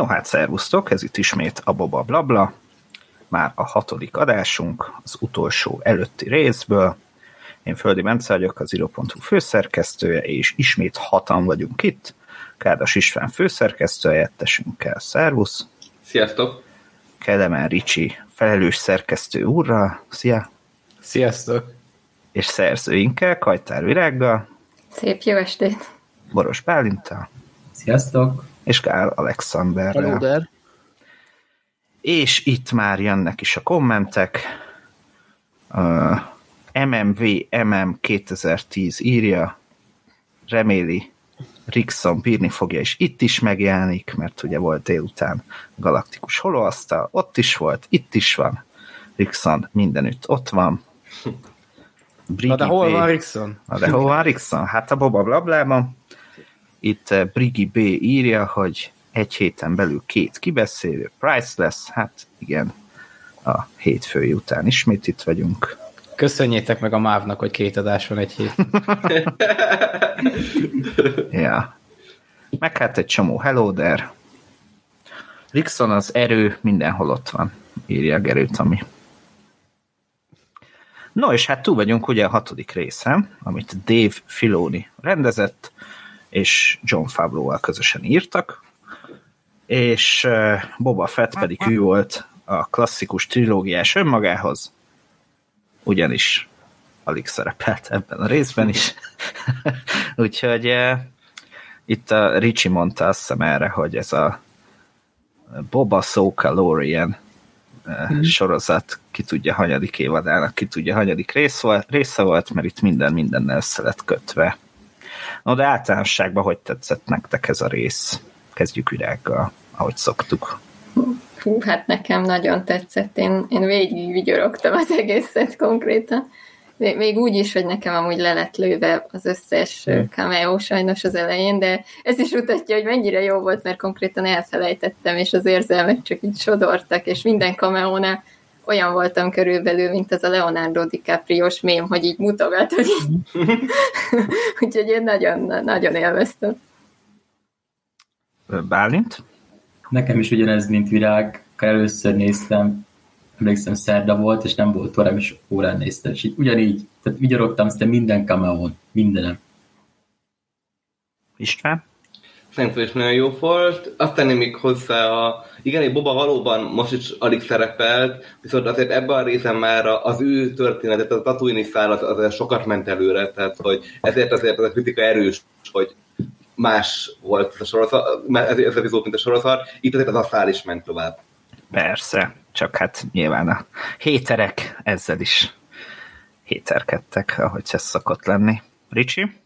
No hát, szervusztok, ez itt ismét a Boba Blabla, már a hatodik adásunk, az utolsó előtti részből. Én Földi Bence vagyok, az iro.hu főszerkesztője, és ismét hatan vagyunk itt. Kádas István főszerkesztő helyettesünkkel, szervusz! Sziasztok! Kelemen Ricsi felelős szerkesztő úrral, szia! Sziasztok! És szerzőinkkel, Kajtár Virággal. Szép jó estét! Boros Bálintal. Sziasztok! És Kál Alexanderrel. És itt már jönnek is a kommentek. Uh, MMV MM 2010 írja, reméli Rickson bírni fogja, és itt is megjelenik, mert ugye volt délután galaktikus holóasztal, ott is volt, itt is van. Rickson mindenütt ott van. Brigi Na de hol van Rickson? Na de hol van Rickson? Hát a Boba Blablában. Itt Brigi B írja, hogy egy héten belül két kibeszélő, priceless, hát igen, a hétfői után ismét itt vagyunk. Köszönjétek meg a mávnak, hogy két adás van egy hét. ja. Meg hát egy csomó hello there. Rickson az erő mindenhol ott van, írja Gerő Tami. No, és hát túl vagyunk ugye a hatodik részem, amit Dave Filoni rendezett, és John Favreau-val közösen írtak, és Boba Fett pedig ő volt a klasszikus trilógiás önmagához, ugyanis alig szerepelt ebben a részben is. Úgyhogy eh, itt a Ricsi mondta azt hiszem erre, hogy ez a Boba Sokalorian eh, mm. sorozat ki tudja hanyadik évadának, ki tudja hanyadik rész volt, része volt, mert itt minden mindennel össze lett kötve. No, de általánosságban hogy tetszett nektek ez a rész? Kezdjük virággal, ahogy szoktuk. Hú, hát nekem nagyon tetszett. Én, én végig vigyorogtam az egészet konkrétan. Még úgy is, hogy nekem amúgy le lett lőve az összes hmm. cameo sajnos az elején, de ez is mutatja, hogy mennyire jó volt, mert konkrétan elfelejtettem, és az érzelmek csak így sodortak, és minden cameo olyan voltam körülbelül, mint az a Leonardo DiCaprio-s mém, hogy így mutogat, hogy úgyhogy én nagyon, nagyon élveztem. Bálint? Nekem is ugyanez, mint virág. Először néztem, emlékszem szerda volt, és nem volt orrám, és órán néztem, és így ugyanígy, tehát vigyorogtam szinte minden kameón, mindenem. István? Szerintem is nagyon jó volt. Azt tenném még hozzá a... Igen, egy Boba valóban most is alig szerepelt, viszont azért ebben a részen már az ő történetet, a Tatooine szál az, az sokat ment előre, tehát hogy ezért azért az a kritika erős, hogy más volt a sorozat, ez, ez epizód, mint a sorozat, itt azért az aszál is ment tovább. Persze, csak hát nyilván a héterek ezzel is héterkedtek, ahogy ez szokott lenni. Ricsi?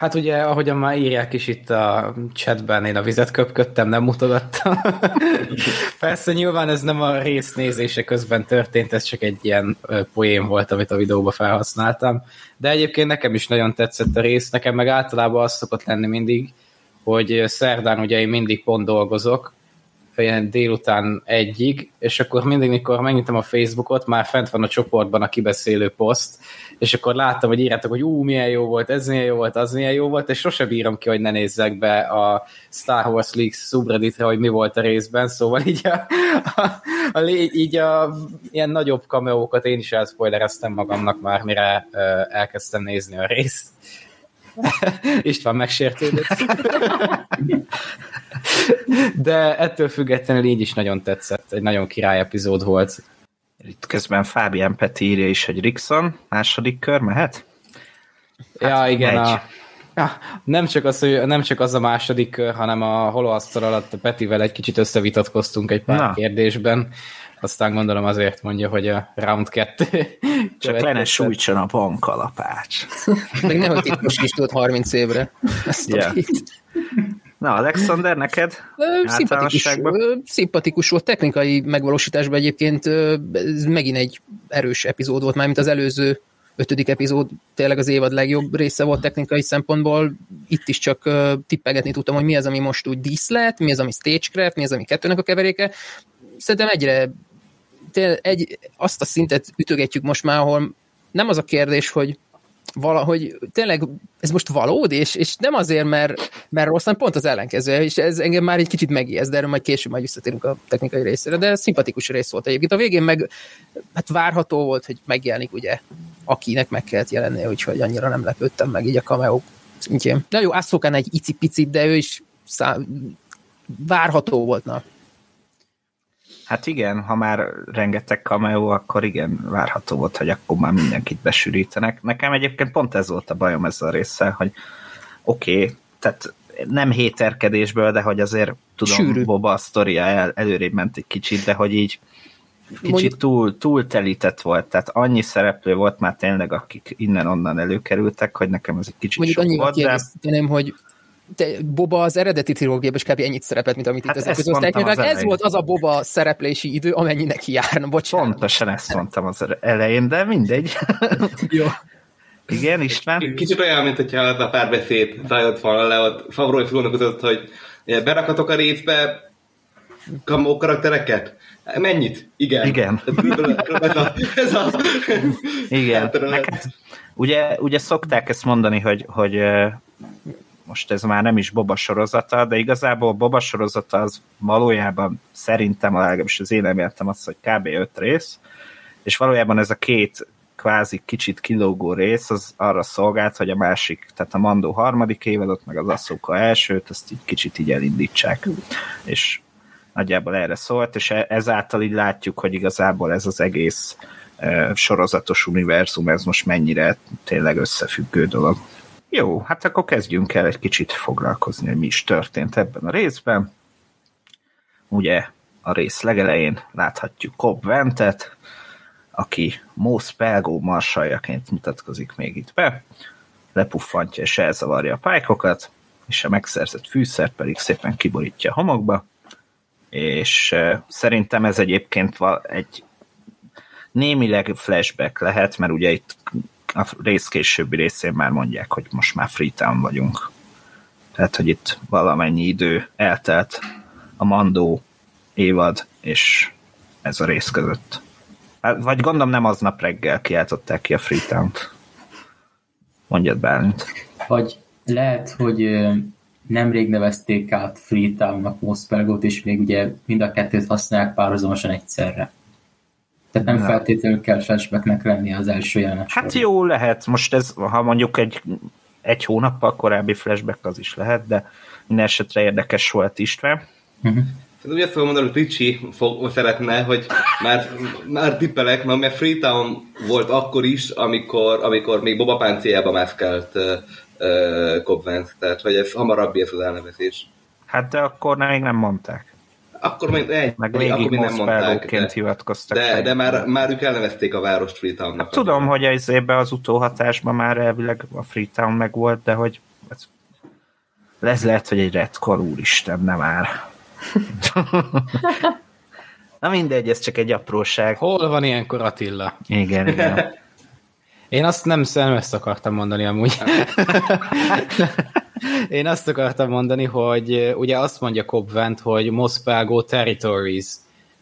Hát ugye, ahogyan már írják is itt a chatben, én a vizet köpködtem, nem mutogattam. Persze nyilván ez nem a rész nézése közben történt, ez csak egy ilyen poém volt, amit a videóba felhasználtam. De egyébként nekem is nagyon tetszett a rész, nekem meg általában az szokott lenni mindig, hogy szerdán ugye én mindig pont dolgozok, ilyen délután egyig, és akkor mindig, mikor megnyitom a Facebookot, már fent van a csoportban a kibeszélő poszt, és akkor láttam, hogy írjátok, hogy ú, milyen jó volt, ez milyen jó volt, az milyen jó volt, és sose bírom ki, hogy ne nézzek be a Star Wars Leaks subredditre, hogy mi volt a részben, szóval így a, a, a, így a ilyen nagyobb kameókat én is elspoilereztem magamnak már, mire uh, elkezdtem nézni a részt. István megsértődött. De ettől függetlenül így is nagyon tetszett. Egy nagyon király epizód volt. Itt közben Fábián Peti írja is, hogy Rickson második kör mehet? Hát ja, igen. A, ja, nem, csak az, hogy nem csak az a második kör, hanem a holóasztal alatt a Petivel egy kicsit összevitatkoztunk egy pár Na. kérdésben. Aztán gondolom azért mondja, hogy a round 2. Csak le ne sújtson a bankalapács. Meg nehogy titkosítsd 30 évre. Ezt yeah. Na, Alexander, neked? Szimpatikus, szimpatikus volt. Technikai megvalósításban egyébként ez megint egy erős epizód volt, mármint az előző ötödik epizód tényleg az évad legjobb része volt technikai szempontból. Itt is csak tippegetni tudtam, hogy mi az, ami most úgy díszlet, mi az, ami stagecraft, mi az, ami kettőnek a keveréke. Szerintem egyre egy, azt a szintet ütögetjük most már, ahol nem az a kérdés, hogy valahogy tényleg ez most valódi, és, és nem azért, mert, mert rossz, hanem pont az ellenkező, és ez engem már egy kicsit megijeszt, de erről majd később majd visszatérünk a technikai részére, de szimpatikus rész volt egyébként. A végén meg hát várható volt, hogy megjelenik ugye, akinek meg kellett jelennie, úgyhogy annyira nem lepődtem meg így a cameo szintjén. De jó, Asszokán egy icipicit, de ő is szá... várható volt, na. Hát igen, ha már rengeteg cameo, akkor igen, várható volt, hogy akkor már mindenkit besűrítenek. Nekem egyébként pont ez volt a bajom ezzel a résszel, hogy oké, okay, tehát nem héterkedésből, de hogy azért tudom, Sűrű. Boba a sztoria el, előrébb ment egy kicsit, de hogy így kicsit Mondjuk... túl, túl telített volt, tehát annyi szereplő volt már tényleg, akik innen-onnan előkerültek, hogy nekem ez egy kicsit Mondjuk sok volt, de... hogy te, Boba az eredeti trilógiában is kb. ennyit szerepelt, mint amit hát itt ezek között Ez volt az a Boba szereplési idő, amennyi neki járna, bocsánat. Pontosan ezt mondtam az elején, de mindegy. Jó. Igen, István? Kicsit olyan, mint hogyha az a párbeszéd zajlott volna le ott Favrói Filónak között, hogy berakatok a részbe kamó karaktereket? Mennyit? Igen. Igen. ez a, ez a Igen. Neked, ugye, ugye szokták ezt mondani, hogy, hogy most ez már nem is Boba sorozata, de igazából Boba sorozata az valójában szerintem, legalábbis az én nem értem azt, hogy kb. 5 rész, és valójában ez a két kvázi kicsit kilógó rész, az arra szolgált, hogy a másik, tehát a Mandó harmadik évadot, meg az Asszóka elsőt, azt így kicsit így elindítsák. És nagyjából erre szólt, és e- ezáltal így látjuk, hogy igazából ez az egész sorozatos univerzum, ez most mennyire tényleg összefüggő dolog. Jó, hát akkor kezdjünk el egy kicsit foglalkozni, hogy mi is történt ebben a részben. Ugye a rész legelején láthatjuk Cobb Ventet, aki Moss Pelgó marsaljaként mutatkozik még itt be, lepuffantja és elzavarja a pálykokat, és a megszerzett fűszert pedig szépen kiborítja a homokba, és szerintem ez egyébként egy némileg flashback lehet, mert ugye itt a rész későbbi részén már mondják, hogy most már Freetown vagyunk. Tehát, hogy itt valamennyi idő eltelt a Mandó évad és ez a rész között. Hát, vagy gondolom nem aznap reggel kiáltották ki a Freetown-t. Mondjad Bálint. Vagy lehet, hogy nemrég nevezték át Freetown-nak Mospelgot, és még ugye mind a kettőt használják párhuzamosan egyszerre. Tehát nem, nem. feltétlenül kell flashbacknek lenni az első jelenet. Hát jó, lehet. Most ez, ha mondjuk egy, egy hónappal korábbi flashback az is lehet, de minden esetre érdekes volt István. Uh-huh. Tehát ugye fogom mondani, hogy Ricsi fog, szeretne, hogy már, már tippelek, mert Freetown volt akkor is, amikor, amikor még Boba páncéjába mászkált uh, uh, Cobb Vance, tehát hogy ez hamarabb ez az elnevezés. Hát de akkor még nem mondták. Akkor még, egy, meg még akkor még nem mondták, de, hivatkoztak. De, de már, már ők elnevezték a várost Freetownnak. Hát tudom, hogy ez évben az utóhatásban már elvileg a Freetown meg volt, de hogy ez, ez lehet, hogy egy retkor, úristen, nem már. Na mindegy, ez csak egy apróság. Hol van ilyenkor Attila? Igen, igen. Én azt nem, nem ezt akartam mondani amúgy. Én azt akartam mondani, hogy ugye azt mondja Cobvent, hogy Mospelgo territories.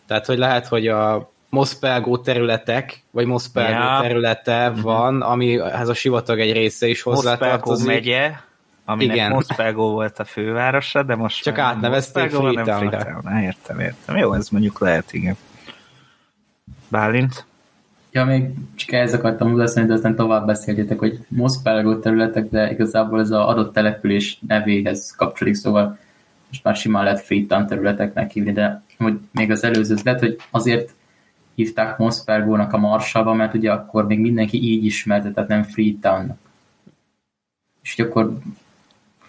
Tehát, hogy lehet, hogy a Mospelgo területek, vagy Mospelgo ja. területe mhm. van, amihez a sivatag egy része is hozzátartozik. megye, aminek Igen. Mospelgo volt a fővárosa, de most csak átnevezték Freetown-ra. Értem, értem. Jó, ez mondjuk lehet, igen. Bálint? Ja, még csak ehhez akartam hozzászólni, de aztán tovább beszéljetek, hogy Moszpelgó területek, de igazából ez az adott település nevéhez kapcsolódik, szóval most már simán lehet Freetown területeknek hívni, de hogy még az előző, lehet, hogy azért hívták Moszpergónak a Marsalba, mert ugye akkor még mindenki így ismerte, tehát nem Freetownnak. És hogy akkor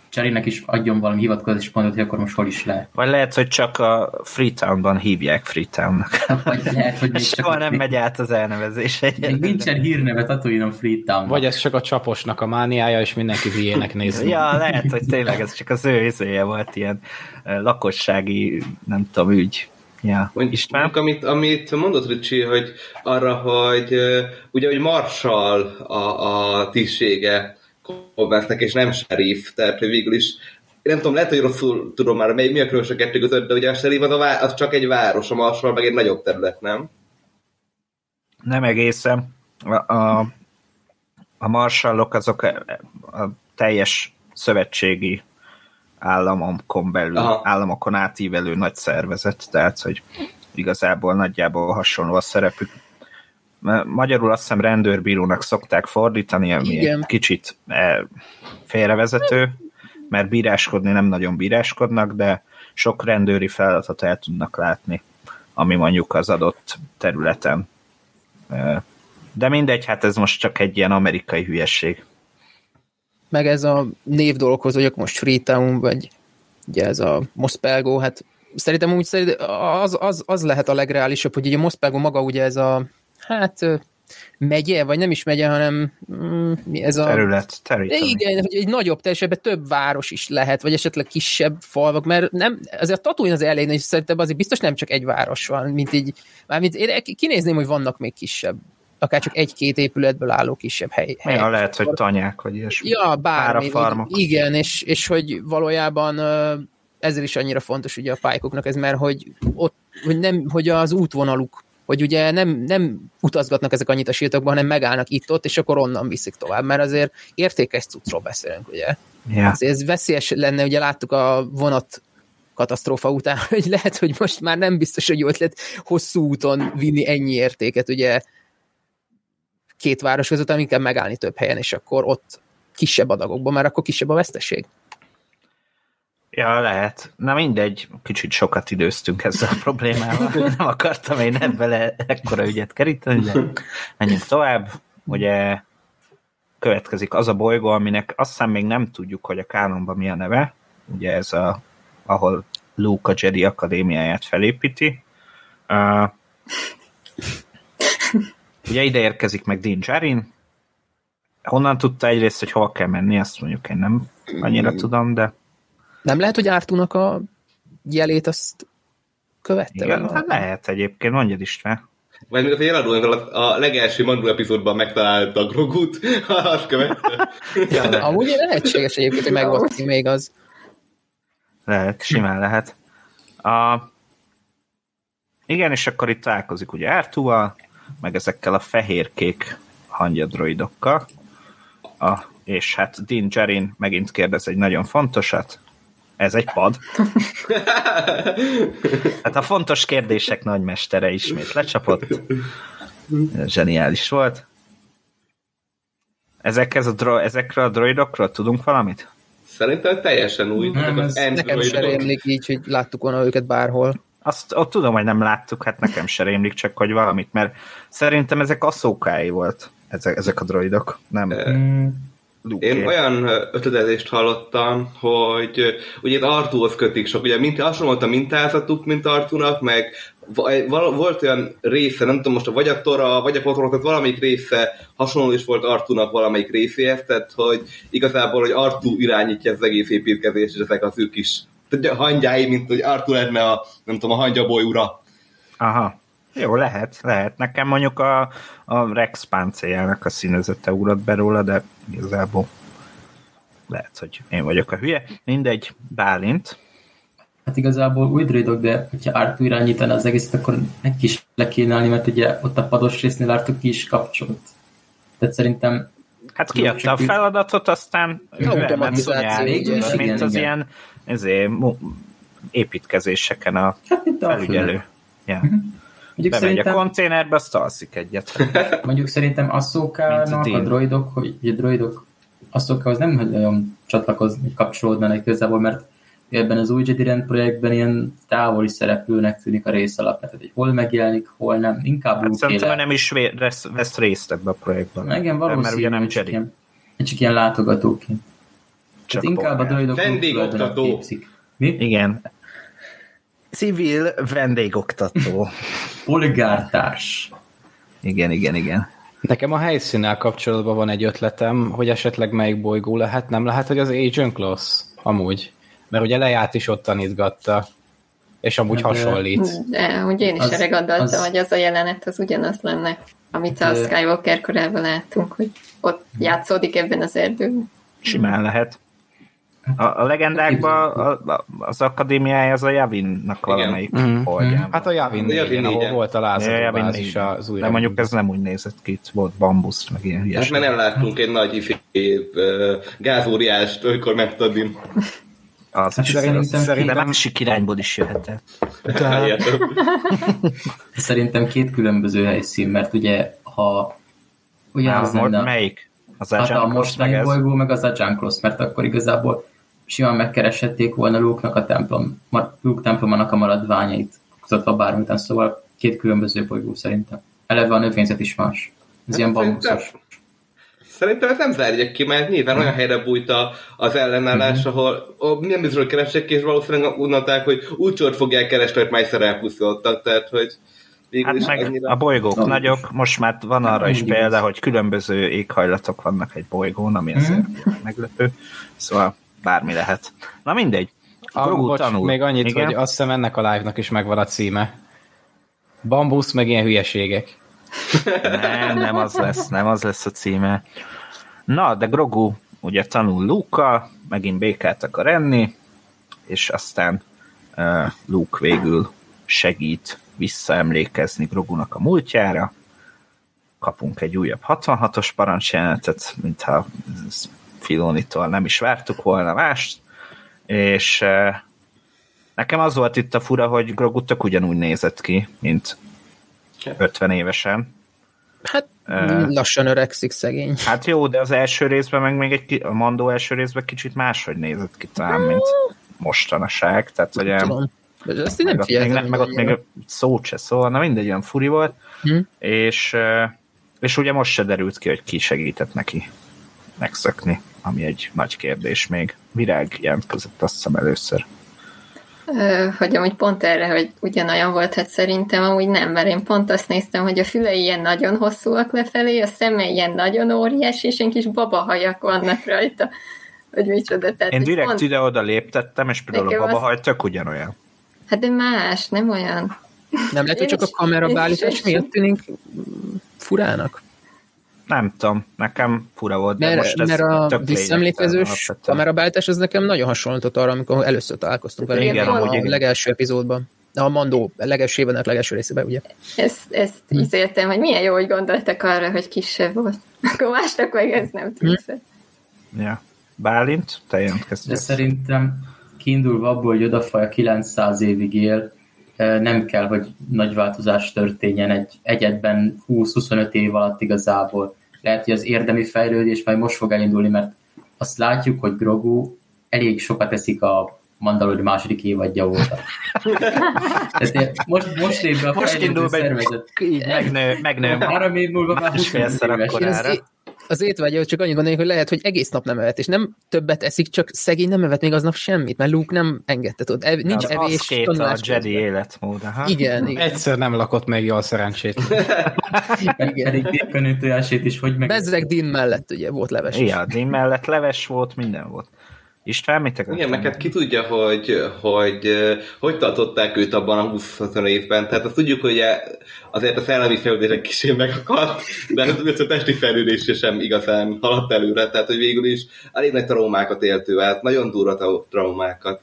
Cserének is adjon valami hivatkozási pontot, hogy akkor most hol is lehet. Vagy lehet, hogy csak a Freetownban hívják Freetownnak. Vagy lehet, hogy még Soha nem megy át az elnevezés. Még nincsen hírneve Tatooine Freetown. Vagy ez csak a csaposnak a mániája, és mindenki hülyének néz. ja, lehet, hogy tényleg ez csak az ő izéje volt, ilyen lakossági, nem tudom, ügy. Ja. István? Amit, amit mondott Ricsi, hogy arra, hogy ugye, hogy Marshall a, a tisztsége Hogwartsnek, és nem sheriff, tehát végül is nem tudom, lehet, hogy rosszul tudom már, mi a különbség a kettő között, de ugye a sheriff az, a vá- az csak egy város, a Marshall meg egy nagyobb terület, nem? Nem egészen. A, a, a marsallok azok a, a teljes szövetségi államokon belül, Aha. államokon átívelő nagy szervezet, tehát hogy igazából nagyjából hasonló a szerepük. Ma- Magyarul azt hiszem rendőrbírónak szokták fordítani, ami Igen. egy kicsit eh, félrevezető, mert bíráskodni nem nagyon bíráskodnak, de sok rendőri feladatot el tudnak látni, ami mondjuk az adott területen. Eh, De mindegy, hát ez most csak egy ilyen amerikai hülyesség. meg ez a név dologhoz, hogy most Freetown, vagy ugye ez a Mospelgo, hát szerintem úgy szerintem az, az, az lehet a legreálisabb, hogy ugye Mospelgo maga ugye ez a, hát megye, vagy nem is megye, hanem mm, mi ez a... Terület, territory. igen, hogy egy nagyobb teljesebben több város is lehet, vagy esetleg kisebb falvak, mert nem, azért a Tatooine az elején, és szerintem azért biztos nem csak egy város van, mint így, mármint én kinézném, hogy vannak még kisebb, akár csak egy-két épületből álló kisebb hely. helyek. Ja, lehet, hogy tanyák, vagy ilyesmi. Ja, bármi. Vagy- Igen, és, és hogy valójában ezzel is annyira fontos ugye a pálykoknak ez, mert hogy, ott, hogy, nem, hogy az útvonaluk, hogy ugye nem, nem utazgatnak ezek annyit a síltokban, hanem megállnak itt-ott, és akkor onnan viszik tovább, mert azért értékes cuccról beszélünk, ugye. Ja. Azért ez veszélyes lenne, ugye láttuk a vonat katasztrófa után, hogy lehet, hogy most már nem biztos, hogy jó ötlet hosszú úton vinni ennyi értéket, ugye két város között, hanem inkább megállni több helyen, és akkor ott kisebb adagokban, mert akkor kisebb a veszteség. Ja, lehet. Na mindegy, kicsit sokat időztünk ezzel a problémával. Nem akartam én ebbe le ekkora ügyet keríteni, de menjünk tovább. Ugye következik az a bolygó, aminek azt hiszem még nem tudjuk, hogy a kánonban mi a neve. Ugye ez a, ahol Luke a Jedi Akadémiáját felépíti. Uh, ugye ide érkezik meg Din Djarin. Honnan tudta egyrészt, hogy hol kell menni, azt mondjuk én nem annyira tudom, de Nem lehet, hogy Ártúnak a jelét azt követte? igen, hát lehet egyébként, mondjad István. Vagy még az jeladóinkról a legelső Mandul epizódban megtalálta a Grogut, azt követte. Amúgy lehetséges egyébként, hogy megvolt még az. Lehet, simán lehet. A... Igen, és akkor itt találkozik ugye Ártúval, meg ezekkel a fehér-kék hangyadroidokkal. A, és hát Din Djarin megint kérdez egy nagyon fontosat. Ez egy pad. Hát a fontos kérdések nagymestere ismét lecsapott. Zseniális volt. Ezekhez a dro- ezekről a droidokról tudunk valamit? Szerintem teljesen új. Nem, ez Nekem sem rémlik így, hogy láttuk volna őket bárhol. Azt ott tudom, hogy nem láttuk, hát nekem se rémlik, csak hogy valamit, mert szerintem ezek asszókái volt, ezek, ezek a droidok, nem Mm, Luke. Én olyan ötletezést hallottam, hogy ugye itt Artúhoz kötik sok, ugye mint, hasonló volt a mintázatuk, mint Artúnak, meg volt olyan része, nem tudom most, vagy a Tora, vagy a Potorok, tehát valamelyik része hasonló is volt Artúnak valamelyik részéhez, tehát hogy igazából, hogy Artú irányítja az egész építkezést, és ezek az ők is tehát hangyái, mint hogy Artú lenne a, nem tudom, a hangyaboly ura. Aha. Jó, lehet, lehet. Nekem mondjuk a, a Rex páncéljának a színezete ugrott be róla, de igazából lehet, hogy én vagyok a hülye. Mindegy, Bálint. Hát igazából új droidok, de hogyha Artu irányítaná az egészet, akkor neki is le kéne állni, mert ugye ott a pados résznél Artu ki is kapcsolt. Tehát szerintem Hát kiadta a feladatot, aztán Automatizáció, mint Igen, az igen. ilyen ezért, építkezéseken a hát felügyelő. Ja. Mondjuk Bemegy a szerintem, konténerbe, azt alszik egyet. mondjuk szerintem a Asszókának a Dean. droidok, hogy ugye droidok Asszókához nem hogy nagyon csatlakozni, hogy kapcsolódnának igazából, mert ebben az új Jedi Rend projektben ilyen távoli szereplőnek tűnik a rész alap, tehát hogy hol megjelenik, hol nem, inkább Hát szerintem nem is vesz, vesz részt ebbe a projektben. Igen, Mert valószínű, ugye nem Jedi. ilyen, csak ilyen látogatóként. Csak Tehát inkább a droidok Vendégoktató. Mi? Igen. Civil vendégoktató. Polgártárs. Igen, igen, igen. Nekem a helyszínnel kapcsolatban van egy ötletem, hogy esetleg melyik bolygó lehet, nem lehet, hogy az Agent Loss, amúgy. Mert ugye lejárt is ott tanítgatta, és amúgy de- hasonlít. De úgy én is Az- erre gondoltam, az- hogy az a jelenet az ugyanaz lenne, amit a De- Skywalker korában láttunk, hogy ott játszódik ebben az erdőben. Simán lehet. A, a legendákban a, az akadémiája az a Javinnak valamelyik Igen. holdján. Hát a Javin A Javin végén, ahol volt a Ja, lázadó Javin bázis az újra. De mondjuk ez nem úgy nézett ki, itt volt bambusz, meg ilyen Hát hülyeség. mert nem láttunk egy nagy uh, gázóriást, amikor megtadin. Az Hát is szerintem szerintem, de másik irányból is jöhetett. Szerintem két különböző helyszín, mert ugye, ha ugye Á, az mo- lenne, melyik? Az hát a mostani bolygó, meg az a Jankloss, mert akkor igazából simán megkereshették volna Luke-nak a templom, Luke templomának a maradványait, kutatva bármit, szóval két különböző bolygó szerintem. Eleve a növényzet is más. Ez ilyen bambuszos. Szerintem ez nem zárják ki, mert nyilván olyan helyre bújt a, az ellenállás, ahol ó, nem biztos, hogy keresek, és valószínűleg úgy mondták, hogy úgy sort fogják keresni, hogy Meister elpusztultak, tehát hogy Hát is meg annyira... a bolygók Na, nagyok, most már van arra is példa, hogy különböző éghajlatok vannak egy bolygón, ami azért meglepő. Szóval bármi lehet. Na mindegy. Ah, Grogu bocs, tanul. még annyit, Igen? hogy azt hiszem ennek a live-nak is megvan a címe. Bambusz, meg ilyen hülyeségek. Nem, nem az lesz, nem az lesz a címe. Na, de Grogu ugye tanul luke megint békát akar enni, és aztán uh, Luke végül segít visszaemlékezni Grogunak a múltjára. Kapunk egy újabb 66-os parancsjelenetet, mintha Filonitól nem is vártuk volna mást, és uh, nekem az volt itt a fura, hogy Grogu tök ugyanúgy nézett ki, mint 50 évesen. Hát Ö. lassan öregszik szegény. Hát jó, de az első részben meg még egy, ki- a Mandó első részben kicsit máshogy nézett ki talán, mint mostanaság. Tehát, hogy Tudom. De ezt én meg, nem ott még, figyeltem. ne- meg ott még szó se szól, na mindegy, olyan furi volt. Hm. És, eh, és ugye most se derült ki, hogy ki segített neki megszökni, ami egy nagy kérdés még. Virág jelentkezett azt hiszem először. Hogy amúgy pont erre, hogy ugyanolyan volt, hát szerintem amúgy nem, mert én pont azt néztem, hogy a fülei ilyen nagyon hosszúak lefelé, a szeme ilyen nagyon óriás, és ilyen kis babahajak vannak rajta. Hogy micsoda. Tehát, Én direkt pont, ide oda léptettem, és például a Nekem az- babahaj tök ugyanolyan. Hát de más, nem olyan. Nem lehet, hogy csak a kamera beállítás miatt tűnik furának? Nem tudom, nekem fura volt, de Mert, most ez mert a tök visszaemlékezős kamerabeállítás az nekem nagyon hasonlított arra, amikor először találkoztunk vele. Igen, a amúgy igen. legelső epizódban. A Mandó legelső évadnak legelső részében, ugye? Ezt, ezt Hm. ízéltem, hogy milyen jó, hogy gondoltak arra, hogy kisebb volt. Akkor másnak meg ez nem Hm. tetszett. Ja. Bálint, te De jelentkeztél. szerintem kiindulva abból, hogy odafaj 900 évig él, nem kell, hogy nagy változás történjen egy egyetben 20-25 év alatt igazából. Lehet, hogy az érdemi fejlődés majd most fog elindulni, mert azt látjuk, hogy Grogu elég sokat eszik a Mandalori második évadja óta. Tehát most, most lép be a Most indul be egy- szervezet. Így megnő, megnő. Három év múlva már 25 Másfélszer éves. Én az étvágyat csak annyit gondolnék, hogy lehet, hogy egész nap nem evett, és nem többet eszik, csak szegény nem evett még aznap semmit, mert Luke nem engedte tudod. Ev, nincs az evés, aszkét a Jedi életmód. Aha. Igen, igen. Egyszer nem lakott még jól szerencsét. Pedig géppenő tojásét is, hogy meg... Bezzeg Din mellett ugye volt leves. Igen, Dean mellett leves volt, minden volt. István, mit akartál? Igen, hát ki tudja, hogy hogy, hogy tartották őt abban a 20 évben. Tehát azt tudjuk, hogy eh, azért a szellemi fejlődések kicsit megakadt, de az a testi fejlődés sem igazán haladt előre, tehát hogy végül is elég nagy traumákat élt ő át, nagyon durva trau- traumákat.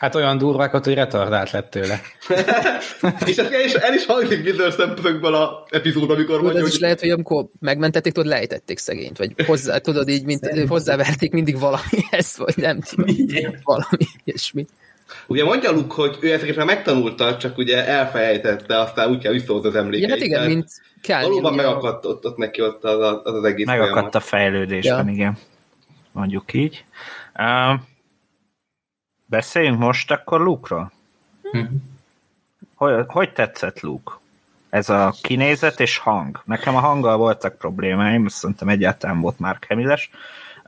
Hát olyan durvákat, hogy retardált lett tőle. És ez el is, el is hangzik bizonyos szempontokból a epizód, amikor Tudod, mondja, ez is hogy lehet, hogy amikor megmentették, tudod, lejtették szegényt, vagy hozzá, tudod, így, mint hozzáverték mindig valamihez, vagy nem tudom, valami ilyesmi. ugye mondja Luke, hogy ő ezeket már megtanulta, csak ugye elfelejtette, aztán úgy kell visszahozni az emlékeit. Ja, hát igen, mint kell. Valóban megakadt ott, ott neki ott az, az, az, az egész Megakadt folyamat. a fejlődésben, Ja. igen. Mondjuk így. Uh, beszéljünk most akkor Luke-ról. Mhm. Hogy, hogy tetszett Luke? Ez a kinézet és hang. Nekem a hanggal voltak problémáim, azt szerintem egyáltalán volt már Hamiles.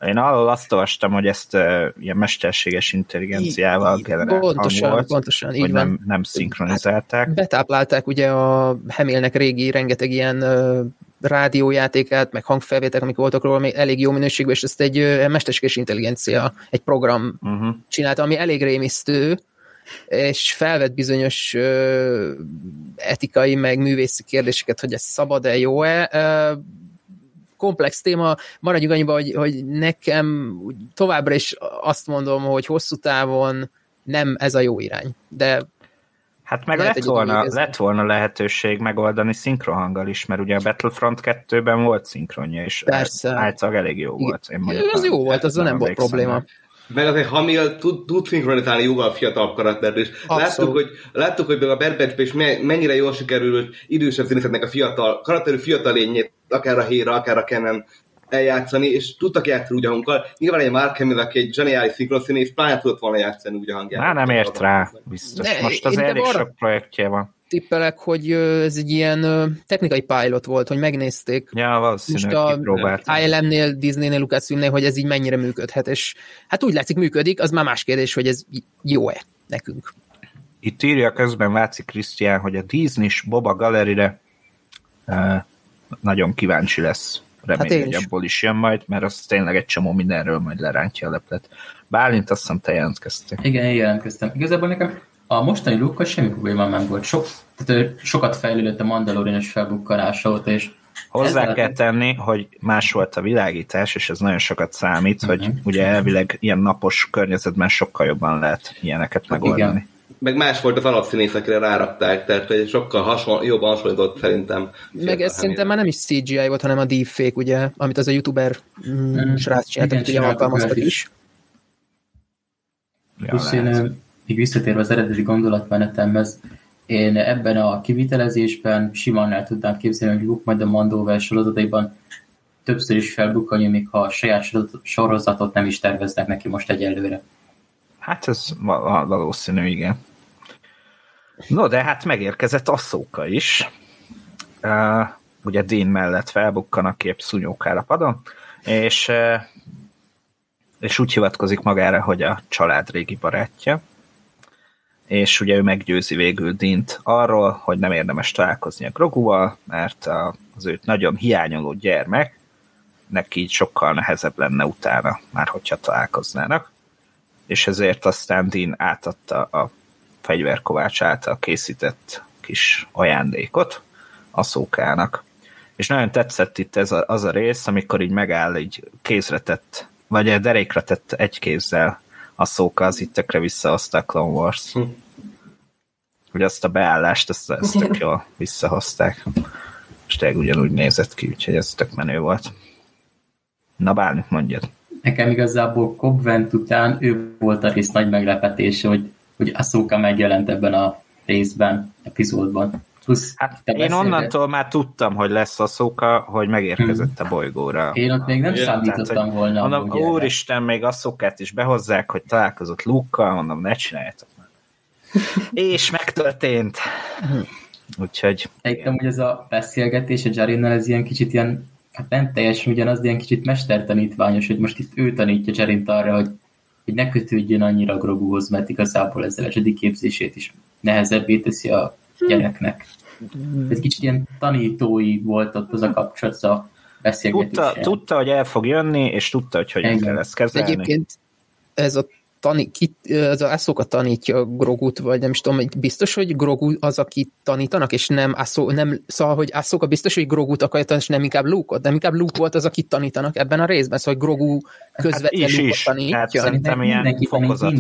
Én alól azt olvastam, hogy ezt uh, ilyen mesterséges intelligenciával generált hang Pontosan, volt, pontosan, így van. nem, nem szinkronizálták. Betáplálták ugye a Hamilnek régi rengeteg ilyen ö, rádiójátékát, meg hangfelvételek, amik voltak róla, még elég jó minőségben, és ezt egy ö, mesterséges intelligencia, egy program Uh-huh. csinálta, ami elég rémisztő, és felvet bizonyos ö, etikai, meg művészi kérdéseket, hogy ez szabad-e, jó-e. Ö, komplex téma, maradjunk annyiba, hogy, hogy nekem továbbra is azt mondom, hogy hosszú távon nem ez a jó irány, de Hát meg lett volna, lett volna lehetőség megoldani szinkrohanggal is, mert ugye a Battlefront 2-ben volt szinkronja, és Persze. általában elég jó volt. Én ez jó volt, azzal nem volt probléma. Meg azért Hamill tud, tud szinkronizálni jóval fiatal karaktert is. Láttuk, hogy, láttuk, hogy a Bad Batch-ben is mennyire jól sikerült idősebb színészetnek a fiatal, karakterű fiatal lényét, akár a Héra, akár a Kennen eljátszani, és tudtak játszani úgy a hanggal. Nyilván egy Mark Hamill, aki egy zseniális szinkronszínész, pláne tudott volna játszani úgy a hangját. Már nem ért rá, biztos. Ne, Most az elég sok projektje van. Tippelek, hogy ez egy ilyen technikai pilot volt, hogy megnézték. Ja, valószínűleg Most a ILM-nél, Disney-nél, Lucasfilmnél, hogy ez így mennyire működhet, és hát úgy látszik működik, az már más kérdés, hogy ez jó-e nekünk. Itt írja közben Váci Krisztián, hogy a Disney-s Boba Gallery-re uh, nagyon kíváncsi lesz Reméljük, hát hogy abból is jön majd, mert az tényleg egy csomó mindenről majd lerántja a leplet. Bálint, azt hiszem te jelentkeztél. Igen, én jelentkeztem. Igazából nekem a mostani lukkal semmi probléma nem volt. Sok, tehát sokat fejlődött a Mandalorian-es felbukkanása óta, és Hozzá kell tenni, hogy más volt a világítás, és ez nagyon sokat számít, uh-huh. hogy ugye elvileg ilyen napos környezetben sokkal jobban lehet ilyeneket megoldani. Igen meg más volt az alapszínész, akire rárakták, tehát hogy sokkal hasonl- jobban hasonlított szerintem. Meg ez szerintem már nem is CGI volt, hanem a deepfake, ugye, amit az a youtuber mm, mm. srác csinált, amit ugye alkalmaztak is. is. Ja, Plusz én még visszatérve az eredeti gondolatmenetemhez, én ebben a kivitelezésben simán el tudnám képzelni, hogy Luke majd a Mandover sorozataiban többször is felbukkanjon, még ha a saját sorozatot nem is terveznek neki most egyelőre. Hát ez valószínű, igen. No, de hát megérkezett Asszóka is. Uh, ugye Dean mellett felbukkan a kép szúnyókára padon, és, uh, és úgy hivatkozik magára, hogy a család régi barátja, és ugye ő meggyőzi végül Dint arról, hogy nem érdemes találkozni a Groguval, mert az őt nagyon hiányoló gyermek, neki így sokkal nehezebb lenne utána, már hogyha találkoznának és ezért aztán Dean átadta a fegyverkovács által készített kis ajándékot a szókának. És nagyon tetszett itt ez a, az a rész, amikor így megáll, így kézre tett, vagy a derékre tett egy kézzel a szóka az ittekre visszahozta a Clone Wars. Hm. Hogy azt a beállást, ezt, ezt tök jól visszahozták. És tényleg ugyanúgy nézett ki, úgyhogy ez tök menő volt. Na bármit mondjad nekem igazából Cobvent után ő volt a rész nagy meglepetése, hogy, hogy Asuka megjelent ebben a részben, epizódban. Plusz hát én beszélget. onnantól már tudtam, hogy lesz a szóka, hogy megérkezett a bolygóra. Én ott még nem számítottam volna. Mondom, úristen, még a szokát is behozzák, hogy találkozott Lukkal, mondom, ne csináljátok már. És megtörtént. Úgyhogy... Szerintem, hogy ez a beszélgetés a Jarinnal, ez ilyen kicsit ilyen hát nem teljesen ugyanaz, de ilyen kicsit mestertanítványos, hogy most itt ő tanítja Jerint arra, hogy, hogy ne kötődjön annyira Groguhoz, mert igazából ezzel a Jedi képzését is nehezebbé teszi a gyereknek. Ez kicsit ilyen tanítói volt ott az a kapcsolat, a beszélgetés. Tudta, tudta, hogy el fog jönni, és tudta, hogy hogyan kell ezt kezelni. Egyébként ez a tani, ki, az a Ahsoka tanítja Grogut, vagy nem is tudom, hogy biztos, hogy Grogu az, aki tanítanak, és nem, Ahsoka, nem szóval, hogy Ahsoka biztos, hogy Grogut akarja tanítani, és nem inkább Luke-ot, nem inkább Luke volt az, akit tanítanak ebben a részben, szóval hogy Grogu közvetlenül hát is, tanítja. Hát szerintem ilyen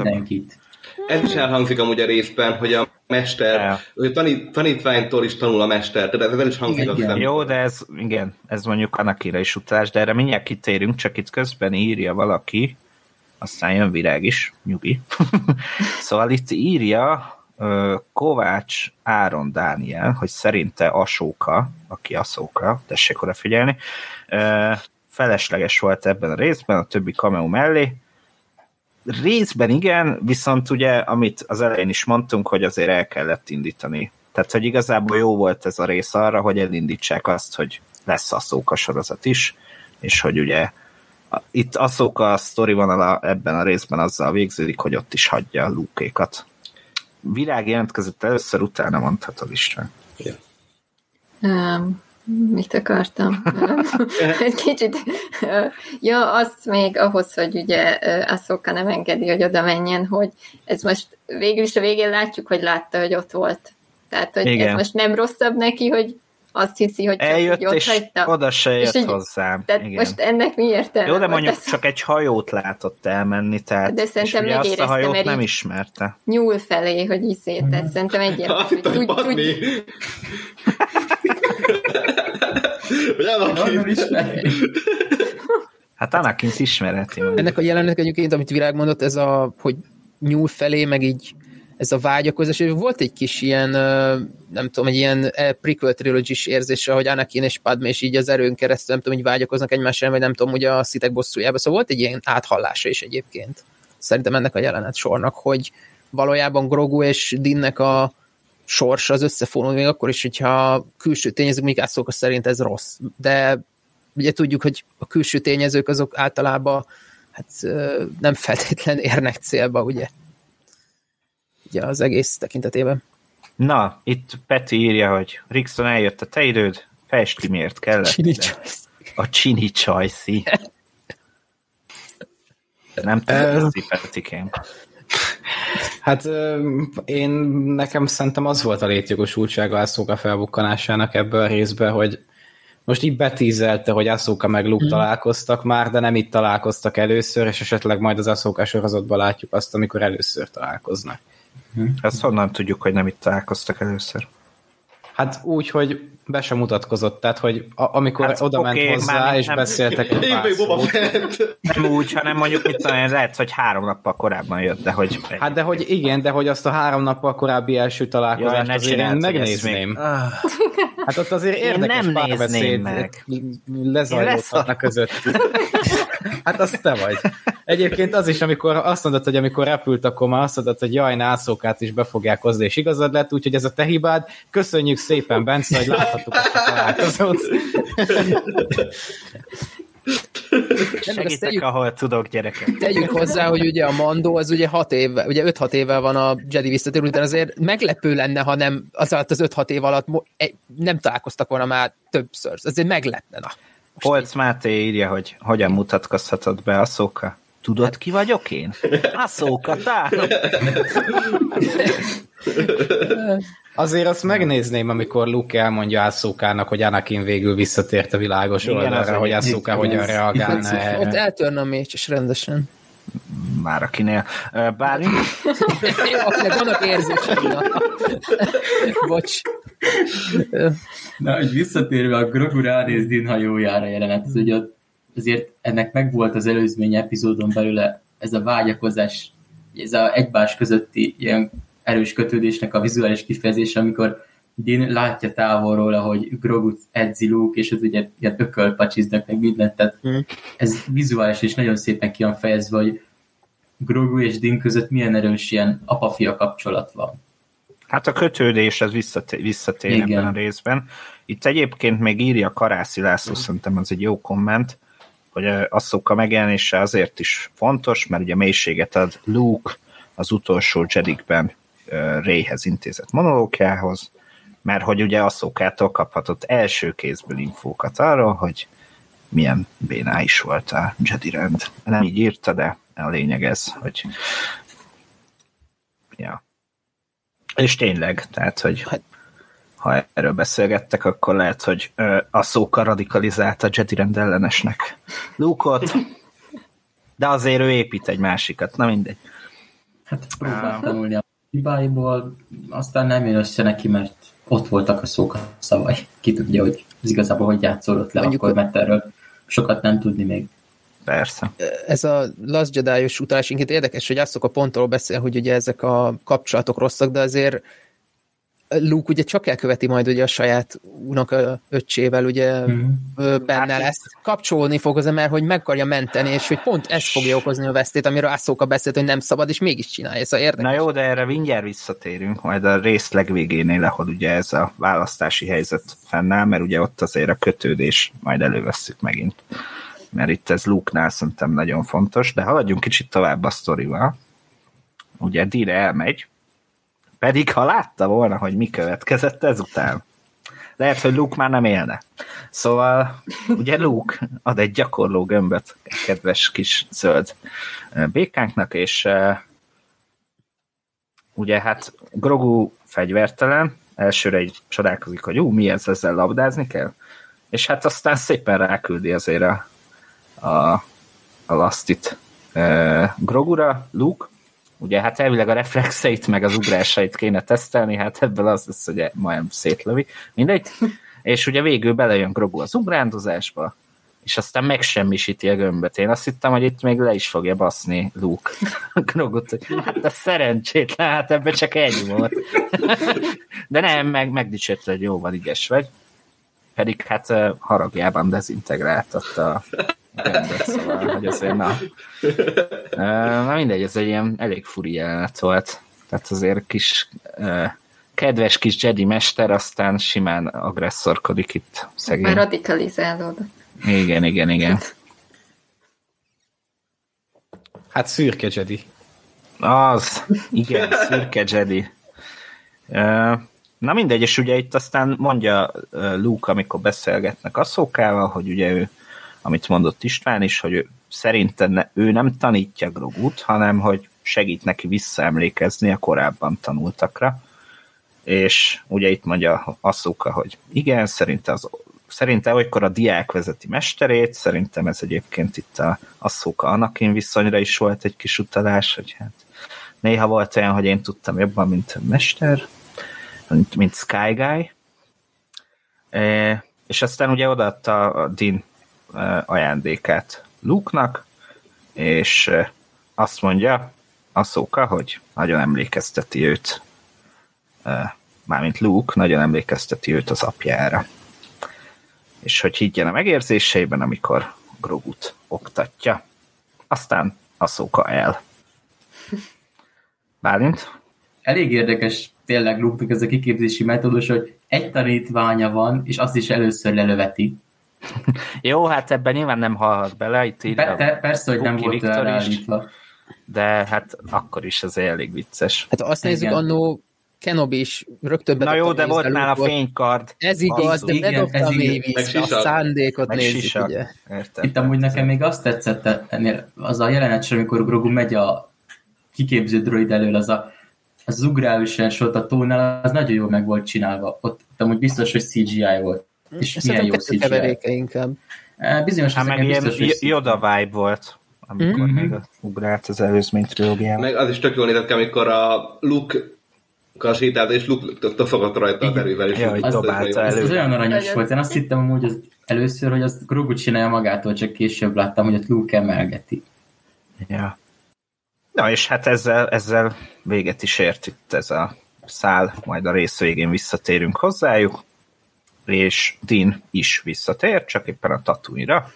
Mindenkit. Ez is elhangzik amúgy a részben, hogy a mester, ja. hogy a tanít, tanítványtól is tanul a mester, tehát ez is hangzik igen. a Jó, de ez, igen, ez mondjuk Anakira is utás, de erre mindjárt kitérünk, csak itt közben írja valaki, aztán jön virág is, nyugi. szóval itt írja Kovács Áron Dániel, hogy szerinte Asóka, aki Aszóka, tessék oda figyelni, felesleges volt ebben a részben, a többi cameo mellé. Részben igen, viszont ugye, amit az elején is mondtunk, hogy azért el kellett indítani. Tehát, hogy igazából jó volt ez a rész arra, hogy elindítsák azt, hogy lesz a szóka sorozat is, és hogy ugye itt azok a sztori vonala ebben a részben azzal végződik, hogy ott is hagyja a lúkékat. Virág jelentkezett először, utána mondhatod István. Ja. Um, mit akartam? Egy kicsit. ja, azt még ahhoz, hogy ugye Aszoka nem engedi, hogy oda menjen, hogy ez most végül is a végén látjuk, hogy látta, hogy ott volt. Tehát, hogy Igen. ez most nem rosszabb neki, hogy azt hiszi, hogy csak Eljött, ott és hagyta. oda se És jött így- hozzám. Tehát Igen. most ennek mi értelme? Jó, de mondjuk Ez csak egy hajót látott elmenni, tehát De és szerintem ugye azt a hajót nem ismerte. Nyúl felé, hogy izé, tehát szerintem egyértelmű, tud, tud? Hát Anakint ismerheti. Ennek a jelenetnek egyébként, amit Virág mondott, ez a, hogy nyúl felé, meg így ez a vágyakozás, és volt egy kis ilyen, nem tudom, egy ilyen eh, prequel trilogy érzése, hogy Anakin és Padme és így az erőn keresztül, nem tudom, hogy vágyakoznak egymásra, vagy nem tudom, ugye a szitek bosszújába. Szóval volt egy ilyen áthallása is egyébként. Szerintem ennek a jelenet sornak, hogy valójában Grogu és Dinnek a sors az összefonul, még akkor is, hogyha külső tényezők, még Ahsoka szerint ez rossz. De ugye tudjuk, hogy a külső tényezők azok általában hát nem feltétlen érnek célba, ugye? Ugye az egész tekintetében. Na, itt Peti írja, hogy Rixon eljött a te időd, fejtsd ki miért kellett. De A csini csajszi. Nem tudom, Petikém. Hát én nekem szerintem az volt a létjogosultsága Ahsoka felbukkanásának ebből a részben, hogy most így betízelte, hogy Ahsoka meg Luke találkoztak már, de nem itt találkoztak először, és esetleg majd az Ahsoka sorozatban látjuk azt, amikor először találkoznak. Ezt honnan tudjuk, hogy nem itt találkoztak először? Hát úgy, hogy be sem mutatkozott, tehát hogy a, amikor Hát oda ment oké, hozzá, már és nem- beszéltek egy Én pár szót. Nem úgy, hanem mondjuk mit tudom, én, lehet, hogy három nappal korábban jött, de hogy... Hát de hogy igen, de hogy azt a három nappal korábbi első találkozást Jaj, azért én megnézném. Ah, Hát ott azért Én érdekes nem nézném párbeszéd lezajlódhatna közöttük. Hát az te vagy. Egyébként az is, amikor azt mondod, hogy amikor repült, akkor már azt mondod, hogy jaj, nászókát is be fogják hozni, és igazad lett, úgyhogy ez a te hibád. Köszönjük szépen, Bence, hogy láthattuk ezt a találkozót. Nem, Segítek, tegyük, ahol tudok, gyerekek. tegyük hozzá, hogy ugye a Mando az ugye 6 év, ugye 5-6 évvel van a Jedi visszatérő, de azért meglepő lenne, ha nem az alatt az 5-6 év alatt egy- nem találkoztak volna már többször. Azért meglepne. Na. Polc Máté írja, hogy hogyan mutatkozhatod be a szóka. Tudod, ki vagyok én? A szóka, tá? Azért azt megnézném, amikor Luke elmondja Ászókának, hogy Anakin végül visszatért a világos Igen, oldalra, hogy Ászóká hogyan reagálna Ott erre. eltörne a mécs, rendesen. Már akinél. Bálint? Akinek vannak érzései. Bocs. Na, hogy visszatérve a Grogu ránéz Din hajójára jelenet, az ugye ott azért ennek megvolt az előzmény epizódon belőle ez a vágyakozás, ez a egymás közötti ilyen erős kötődésnek a vizuális kifejezése, amikor Din látja távolról, ahogy Grogu edzi Luke, és ott ugye ilyen ökölpacsiznak, meg mindent, tehát Hmm. ez vizuális és nagyon szépen ki van fejezve, hogy Grogu és Din között milyen erős ilyen apa-fia kapcsolat van. Hát a kötődés az visszatér, visszatér Igen. ebben a részben. Itt egyébként még írja Karászi László, szerintem az egy jó komment, hogy a Asszóka megjelenése azért is fontos, mert ugye mélységet ad Luke az utolsó Jedikben Rayhez intézett monológiához, mert hogy ugye Asszókától kaphatott első kézből infókat arról, hogy milyen béná is volt a Jedi rend. Nem így írta, de a lényeg ez, hogy ja. És tényleg, tehát, hogy Hát- ha erről beszélgettek, akkor lehet, hogy a szóka radikalizálta Jedi rend ellenesnek Luke-ot, de azért ő épít egy másikat, na mindegy. Hát próbál tanulni a hibáiból, aztán nem jön össze neki, mert ott voltak a szók a szavai. Ki tudja, hogy ez igazából hogy játszódott le Mondjuk, akkor, mert erről sokat nem tudni még. Persze. ez a Last Jedi-os utalás inkább érdekes, hogy azt a pontról beszél, hogy ugye ezek a kapcsolatok rosszak, de azért Luke ugye csak elköveti majd ugye a saját unoka öccsével ugye ö, benne Hát lesz. Kapcsolódni fog az mert hogy meg akarja menteni, és hogy pont ez fogja okozni a vesztét, amiről Ászóka beszélt, hogy nem szabad, és mégis csinálja. Szóval érdekes. Na jó, de erre mindjárt visszatérünk, majd a rész legvégénél, ahol ugye ez a választási helyzet fennáll, mert ugye ott azért a kötődés majd elővesszük megint. Mert itt ez Luke-nál szerintem nagyon fontos, de haladjunk kicsit tovább a sztorival. Ugye Dire elmegy, pedig ha látta volna, hogy mi következett ezután, lehet, hogy Luke már nem élne. Szóval ugye Luke ad egy gyakorló gömböt kedves kis zöld ö, békánknak, és ö, ugye hát Grogu fegyvertelen, elsőre egy csodálkozik, hogy ú, mi ez, ezzel labdázni kell? És hát aztán szépen ráküldi azért a, a, a lasztit e, Grogura, Luke, ugye hát elvileg a reflexeit meg az ugrásait kéne tesztelni, hát ebből az lesz, hogy majdnem szétlövi, mindegy. És ugye végül belejön Grogu az ugrándozásba, és aztán megsemmisíti a gömböt. Én azt hittem, hogy itt még le is fogja baszni Luke Grogut, hogy hát a szerencsétlen, hát ebben csak egy volt. De nem, meg megdicsérte, hogy jó van, ügyes vagy. Pedig hát haragjában dezintegráltatta a gömböt, szóval, hogy azért na. Na mindegy, ez egy ilyen elég furi jelenet volt. Tehát azért kis kedves kis Jedi mester, aztán simán agresszorkodik itt szegény. Már radikalizálódott. Igen, igen, igen. Hát szürke Jedi. Az, igen, szürke Jedi. Na mindegy, és ugye itt aztán mondja Luke, amikor beszélgetnek Asszókával, hogy ugye ő, amit mondott István is, hogy ő, szerinte ne, ő nem tanítja Grogut, hanem hogy segít neki visszaemlékezni a korábban tanultakra. És ugye itt mondja Asszóka, hogy igen, szerinte az szerinte olykor a diák vezeti mesterét, szerintem ez egyébként itt a Asszóka Anakin viszonyra is volt egy kis utalás, hogy hát néha volt olyan, hogy én tudtam jobban, mint mester, mint, mint Sky Guy, e, és aztán ugye odaadta a e, ajándékát Luke-nak, és azt mondja Asszóka, hogy nagyon emlékezteti őt, mármint Luke, nagyon emlékezteti őt az apjára és hogy higgyen a megérzéseiben, amikor Grogut oktatja. Aztán a szóka el. Bálint? Elég érdekes tényleg Luke-nak ez a kiképzési metódus, hogy egy tanítványa van, és azt is először lelöveti. Jó, hát ebben nyilván nem hallhat bele. Itt Be, te, persze, hogy nem volt állítva. De hát akkor is ez elég vicces. Hát azt nézzük, annó Kenobi is rögtön Na jó, de volt nála a fénykard. Ez igaz, de bedobta a mélyvízre, a szándékot meg nézzük, sisak. ugye. Értem. Itt amúgy nekem még azt tetszett ennél, az a jelenet amikor Grogu megy a kiképző droid elől, az a az ugrálősen sort a tónál, az nagyon jól meg volt csinálva. Ott amúgy biztos, hogy CGI volt. És milyen jó CGI. inkább. Bizonyos hát meg ilyen Yoda vibe volt amikor mm-hmm. még ugrált az előzmény trilógiában. Meg az is tök jól nézett ki, amikor a Luke sétált, és Luke fogott rajta a erővel. És ja, hogy dobálta elő. Ez, olyan aranyos volt. Én azt hittem hogy az először, hogy az Grogu csinálja magától, csak később láttam, hogy a Luke emelgeti. Ja. Na és hát ezzel, ezzel véget is ért itt ez a szál, majd a rész végén visszatérünk hozzájuk, és Din is visszatér, csak éppen a tatuira,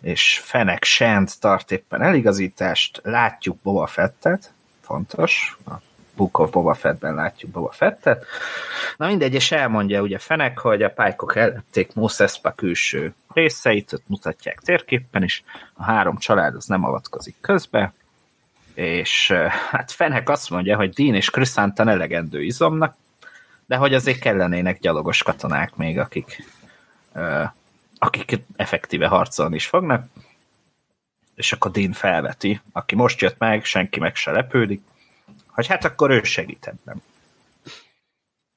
és Fenek Shand tart éppen eligazítást, látjuk Boba Fettet, fontos, a Book of Boba Fettben látjuk Boba Fettet. Na mindegy, és elmondja ugye Fenek, hogy a pálykok ellették Mos Espa külső részeit, ott mutatják térképpen is, a három család az nem avatkozik közbe, és hát Fenek azt mondja, hogy Dean és Chrysantan elegendő izomnak, de hogy azért kellenének gyalogos katonák még, akik, akik effektíve harcolni is fognak, és akkor Dean felveti, aki most jött meg, senki meg se lepődik, hogy hát akkor ő segít ebben.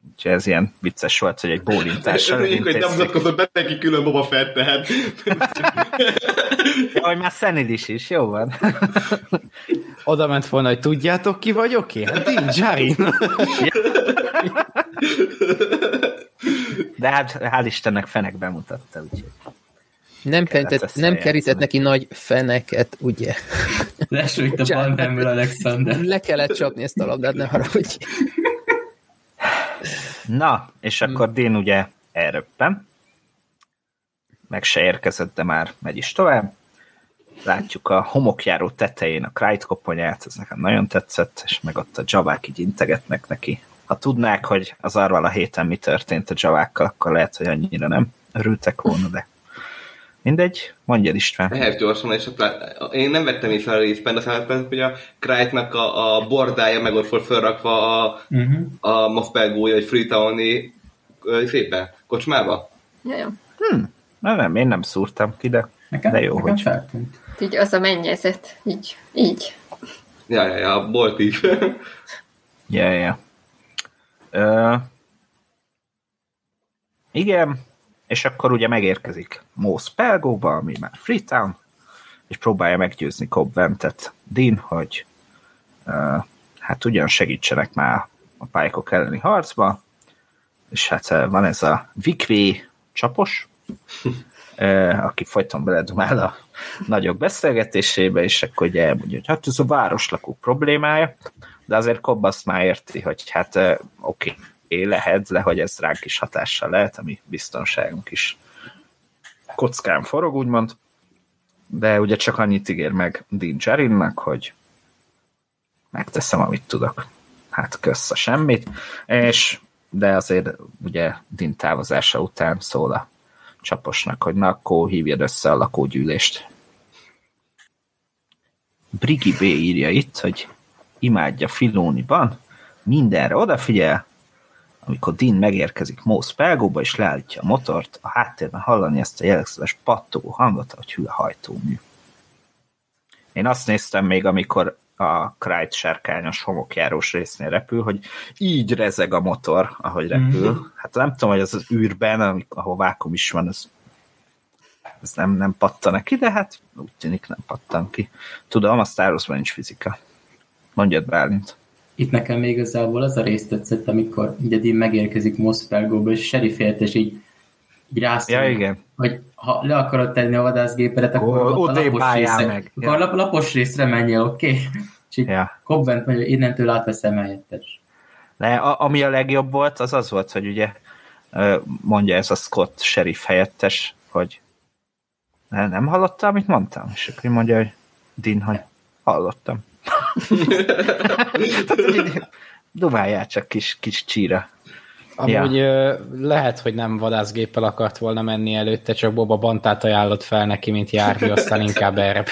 Úgyhogy ez ilyen vicces volt, hogy egy bólintással Örüljük, hogy nem mutatkozott be neki külön Boba Fett, tehát... ja, hogy már Szenid is is, jó van. Oda ment volna, hogy tudjátok ki vagyok én? Hát én, Jarin. De hát hál' Istennek fenek bemutatta, úgyhogy. Nem, kerített, nem kerített neki nagy feneket, ugye? Lesújt a bandemből Alexander. Le kellett csapni ezt a labdát, ne haragudj. Na, és akkor hmm. Dén ugye elröppen. Meg se érkezett, de már megy is tovább. Látjuk a homokjáró tetején a Krajt koponyát, ez nekem nagyon tetszett, és meg ott a javák így integetnek neki. Ha tudnák, hogy az arval a héten mi történt a javákkal, akkor lehet, hogy annyira nem örültek volna, de Mindegy, mondja István. Ehhez gyorsan, és ott én nem vettem észre a részben, de szerintem, hogy a Krajtnak a, a bordája meg ott volt felrakva a, uh-huh. a Moffbelgója, vagy Freetowni szépen, kocsmába. Ja, jó. Hm. Na nem, én nem szúrtam ki, de, nekem, de jó, nekem hogy... Feltűnt. Így az a mennyezet, így, így. Ja, ja, ja, bolt is. ja, ja. Ö, igen, és akkor ugye megérkezik Mos Pelgóba, ami már Freetown, és próbálja meggyőzni Cobb Ventet. Dean, hogy uh, hát ugyan segítsenek már a pályakok elleni harcba, és hát van ez a Vikvé csapos, aki folyton beledumál a nagyok beszélgetésébe, és akkor ugye elmondja, hogy hát ez a városlakók problémája, de azért Cobb azt már érti, hogy hát oké, okay, lehet, de hogy ez ránk is hatással lehet, ami biztonságunk is kockán forog, úgymond, de ugye csak annyit ígér meg Dean Jarinnak, hogy megteszem, amit tudok. Hát kösz a semmit, és de azért ugye Dean távozása után szól a csaposnak, hogy na, akkor hívjad össze a lakógyűlést. Brigi B írja itt, hogy imádja Filóniban, mindenre odafigyel, amikor Dean megérkezik Mósz Pelgóba és leállítja a motort, a háttérben hallani ezt a jellegzetes pattogó hangot, hogy hű a hajtómű. Én azt néztem még, amikor a Krajt sárkányos homokjárós résznél repül, hogy így rezeg a motor, ahogy repül. Mm-hmm. Hát nem tudom, hogy az az űrben, ahol vákum is van, ez, ez nem, nem pattan ki, de hát úgy tűnik nem pattan ki. Tudom, a Star Wars-ban nincs fizika. Mondjad, Bálint. Itt nekem még igazából az a rész tetszett, amikor ugye Dean megérkezik Moszpergóba, és Sheriff helyettes így, így rászol, ja, igen. hogy ha le akarod tenni a vadászgépedet, akkor oh, a lapos részre, meg. Akkor ja. lapos részre menjél, oké? Okay? És így ja. Cobbent mondja, innentől átveszem helyettes. De a, ami a legjobb volt, az az volt, hogy ugye mondja ez a Scott sheriff helyettes, hogy nem hallottál, amit mondtam? És akkor mondja, hogy Din, hogy hallottam. Dumáljál csak kis, kis csíra. Amúgy ja. lehet, hogy nem vadászgéppel akart volna menni előtte, csak Boba Bantát ajánlott fel neki, mint járni, aztán inkább erre.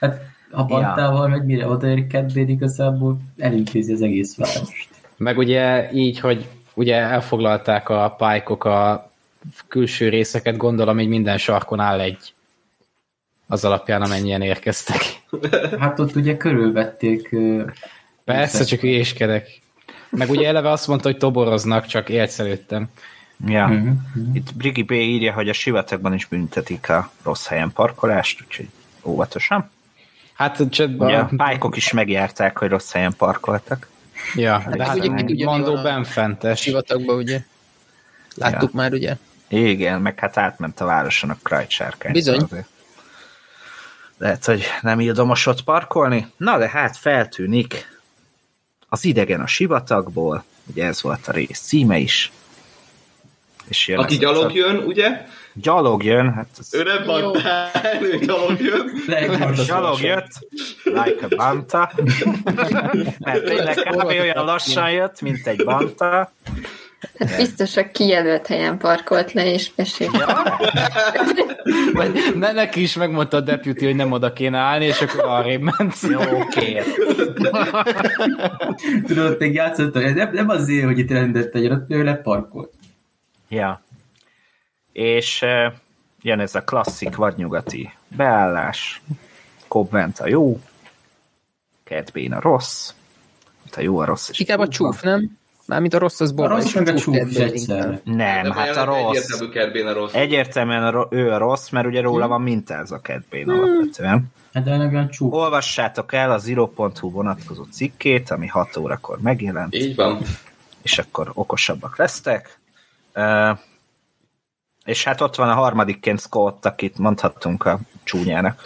hát a Bantával ja. meg mire odaér kedvéd igazából elintézi az egész várost. Meg ugye így, hogy ugye elfoglalták a pálykok a külső részeket, gondolom, hogy minden sarkon áll egy az alapján, amennyien érkeztek. Hát ott ugye körülvették Persze, csak hülyéskedek. Meg ugye eleve azt mondta, hogy toboroznak, csak élsz előttem. Ja. Mm-hmm. Itt Brigi B írja, hogy a sivatagban is büntetik a rossz helyen parkolást, úgyhogy óvatosan. Hát csak ugye, a pálykok is megjárták, hogy rossz helyen parkoltak. Ja, de, de hát ugye, ugye Mandó benfentes. Sivatagban ugye. Láttuk ja. már ugye. Igen, meg hát átment a városon a Krajt sárkány. Bizony. Azért. Lehet, hogy nem ildomos parkolni. Na de hát feltűnik, az idegen a sivatagból, ugye ez volt a rész címe is. És jön Aki gyalog jön, ugye? Gyalog jön, hát az... Ő nem bantál, ő gyalog jön. gyalog jött, like a banta. Mert tényleg kb. olyan lassan jött, mint egy banta. Hát biztos a kijelölt helyen parkolt le, és mesélt. Ja? Vagy ne, neki is megmondta a deputy, hogy nem oda kéne állni, és akkor arrébb ment. Jó, oké. Tudod, még játszottam, nem, nem azért, hogy itt rendett egy, ő leparkolt. Ja. És uh, jön ez a klasszik vadnyugati beállás. Cobbent a jó, Cat a rossz, a jó a rossz. És Inkább a csúf, nem? Mármint a rossz az borba. A rossz meg a csúf Nem, hát a rossz. Egyértelmű a rossz. Egyértelműen a, ő a rossz, mert ugye róla van mintázva Kedbén hmm. alapvetően. Hát de olyan csúf. Olvassátok el a Zero.hu vonatkozó cikkét, ami 6 órakor megjelent. Így van. És akkor okosabbak lesztek. Uh, és hát ott van a harmadikként Scott, akit mondhattunk a csúnyának.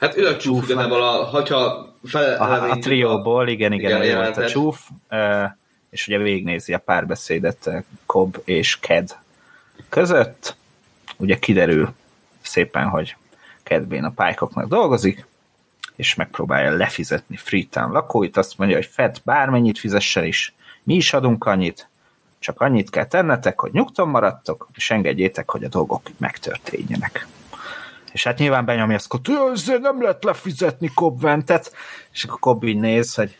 Hát ő a csúf, igazából, a, hogyha fel, a, a trióból, igen, igen, igen, igen a csúf. Uh, és ugye végignézi a párbeszédet eh, Cobb és Ked között. Ugye kiderül szépen, hogy Kedbén a pálykoknak dolgozik, és megpróbálja lefizetni Freetown lakóit, azt mondja, hogy Fed bármennyit fizessen is, mi is adunk annyit, csak annyit kell tennetek, hogy nyugton maradtok, és engedjétek, hogy a dolgok megtörténjenek. És hát nyilván benyomja azt, hogy nem lehet lefizetni Cobb-ventet, és akkor Cobb így néz, hogy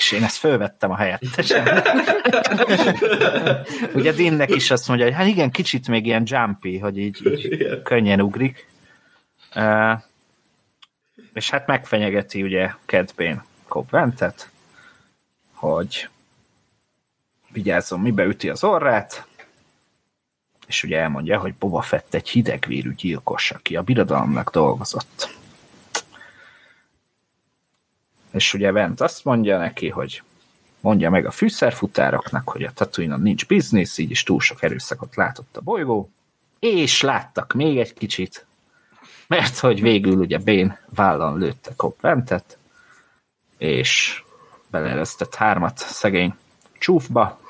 és én ezt fölvettem a helyettesem. Ugye Dinnek is azt mondja, hogy hát igen, kicsit még ilyen jumpy, hogy így, így könnyen ugrik. Uh, és hát megfenyegeti ugye Kedbén Cobventet, hogy vigyázzon, mibe üti az orrát, és ugye elmondja, hogy Boba Fett egy hidegvérű gyilkos, aki a birodalomnak dolgozott. És ugye Vent azt mondja neki, hogy mondja meg a fűszerfutároknak, hogy a tatooine nincs biznisz, így is túl sok erőszakot látott a bolygó, és láttak még egy kicsit, mert hogy végül ugye Bén vállan lőtte Cobb Ventet, és beleresztett hármat szegény csúfba,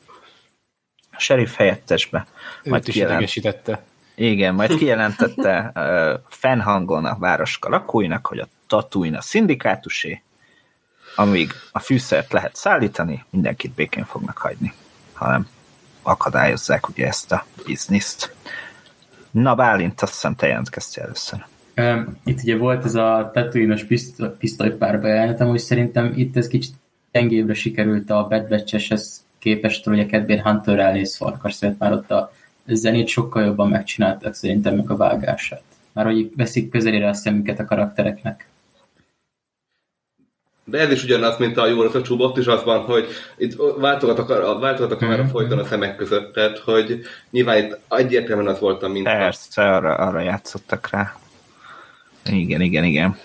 a sheriff helyettesbe. Majd is idegesítette. Igen, majd kijelentette uh, fennhangon a városka lakóinak, hogy a Tatooine a szindikátusé, amíg a fűszert lehet szállítani, mindenkit békén fognak hagyni, hanem akadályozzák ugye ezt a bizniszt. Na, Bálint, azt hiszem te jelentkeztél először. Itt ugye volt ez a Tatooine-os pisztolypárba jelenetem, hogy szerintem itt ez kicsit gyengébbre sikerült a Bad Batch-eshez képest, hogy a Cadbury Hunter elnéz farkas, már ott a zenét sokkal jobban megcsináltak szerintem meg a vágását. Már hogy veszik közelére a szemüket a karaktereknek. De ez is ugyanaz, mint a jó a csúbott is az van, hogy itt váltogat a, váltogat a kamera mm-hmm. folyton a szemek között, tehát hogy nyilván itt egyértelműen az volt a minta. Persze, arra, arra játszottak rá. Igen, igen, igen.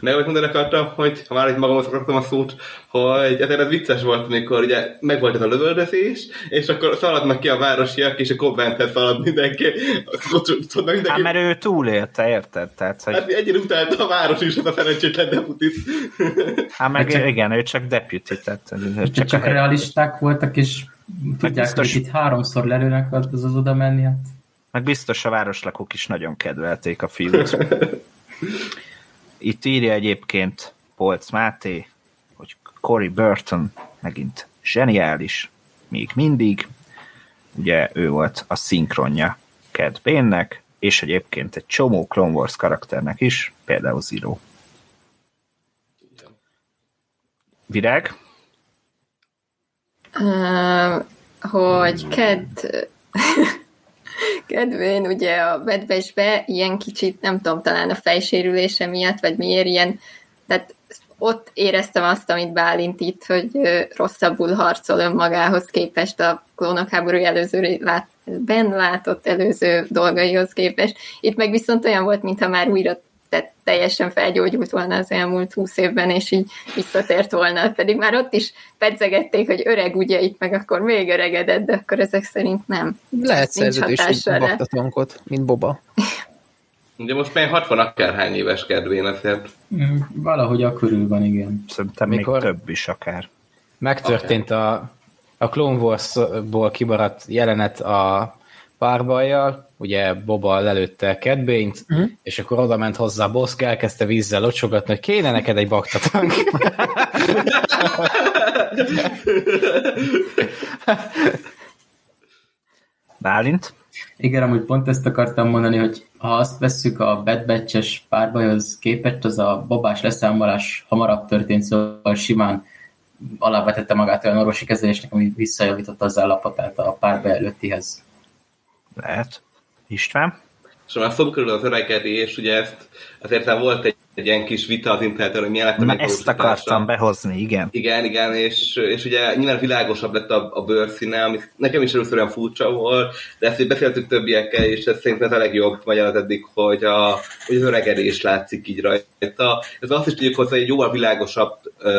Meg amit mondani akartam, hogy ha már itt magamhoz akartam a szót, hogy ezért ez vicces volt, amikor ugye megvolt ez a lövöldözés, és akkor szaladnak ki a városiak, és a Coventhez szalad mindenki. mindenki. Hát mert ő túlélte, érted? Tehát, hogy... Hát egyre utálta a város is, az a szerencsétlen deputit. Hát meg csak... igen, ő csak deputy, tehát csak, csak a realisták voltak, és tudják, biztos... hogy itt háromszor lelőnek az az oda menni. Hát. Meg biztos a városlakók is nagyon kedvelték a fiút. Itt írja egyébként Polc Máté, hogy Cory Burton megint zseniális, még mindig. Ugye ő volt a szinkronja Cad Bane-nek, és egyébként egy csomó Clone Wars karakternek is, például Zero. Virág? Uh, hogy Cad kedvén ugye a bedvesbe ilyen kicsit, nem tudom, talán a fejsérülése miatt, vagy miért ilyen, tehát ott éreztem azt, amit Bálint itt, hogy rosszabbul harcol önmagához képest a klónok háború előző ben látott előző dolgaihoz képest. Itt meg viszont olyan volt, mintha már újra tehát teljesen felgyógyult volna az elmúlt húsz évben, és így visszatért volna. Pedig már ott is pedzegették, hogy öreg ugye itt, meg akkor még öregedett, de akkor ezek szerint nem. Lehet szerződési baktatonkot, mint Boba. Ugye most már 60 akárhány éves kedvén azért. Mm, valahogy a körül van, igen. Szerintem Mikor még több is akár. Megtörtént a, a Clone Wars-ból kibaradt jelenet a párbajjal, ugye Boba lelőtte Kedbényt. Mhm. és akkor oda ment hozzá a Boszk, elkezdte vízzel locsogatni, hogy kéne neked egy baktatank. Bálint? Igen, amúgy pont ezt akartam mondani, hogy ha azt vesszük a Bad Batch-es párbajhoz képest, az a babás leszámolás hamarabb történt, szóval simán alávetette magát olyan orvosi kezelésnek, ami visszajavította az állapotát a párbaj előttihez. Lehet. István? És már szóba kerül az öregedés, ugye ezt azért már volt egy, egy ilyen kis vita az interneten, hogy milyen lett a Na, ezt akartam behozni, igen. Igen, igen, és, és ugye nyilván világosabb lett a, a bőrszíne, ami nekem is először olyan furcsa volt, de ezt így beszéltük többiekkel, és ez szerintem ez a legjobb magyarázat eddig, hogy, a, hogy az öregedés látszik így rajta. Ez azt is tudjuk hozzá, hogy egy jóval világosabb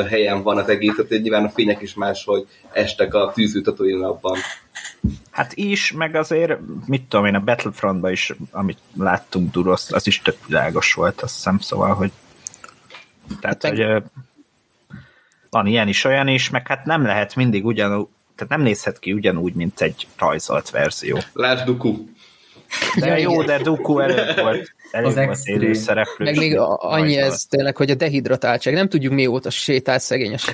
helyen van az egész, hogy nyilván a fények is máshogy estek a tűzültetői napban. Hát is, meg azért, mit tudom én, a Battlefrontban is, amit láttunk Duroszt, az is tök világos volt, azt hiszem, szóval, hogy tehát, hát, hogy van ilyen is, olyan is, meg hát nem lehet mindig ugyanúgy, tehát nem nézhet ki ugyanúgy, mint egy rajzolt verzió. Lásd Duku. De jó, de Duku előtt volt. Elég az volt élő szereplő. Meg még annyi ez tényleg, hogy a dehidratáltság. Nem tudjuk mióta sétál szegényes.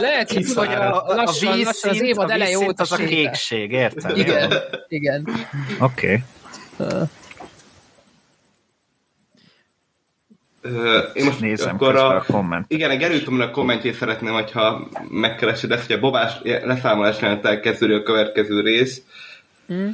Lehet hisz, hogy a, a, lassan, a, víz lassan az évad eleje óta az a kékség, érted? Igen, igen. Oké. Okay. Uh, én most Nézem akkor a, a komment. Igen, a Gerültömön a kommentjét szeretném, hogyha megkeresed ezt, hogy a bobás leszámolás jelenettel kezdődő a következő rész. Mm.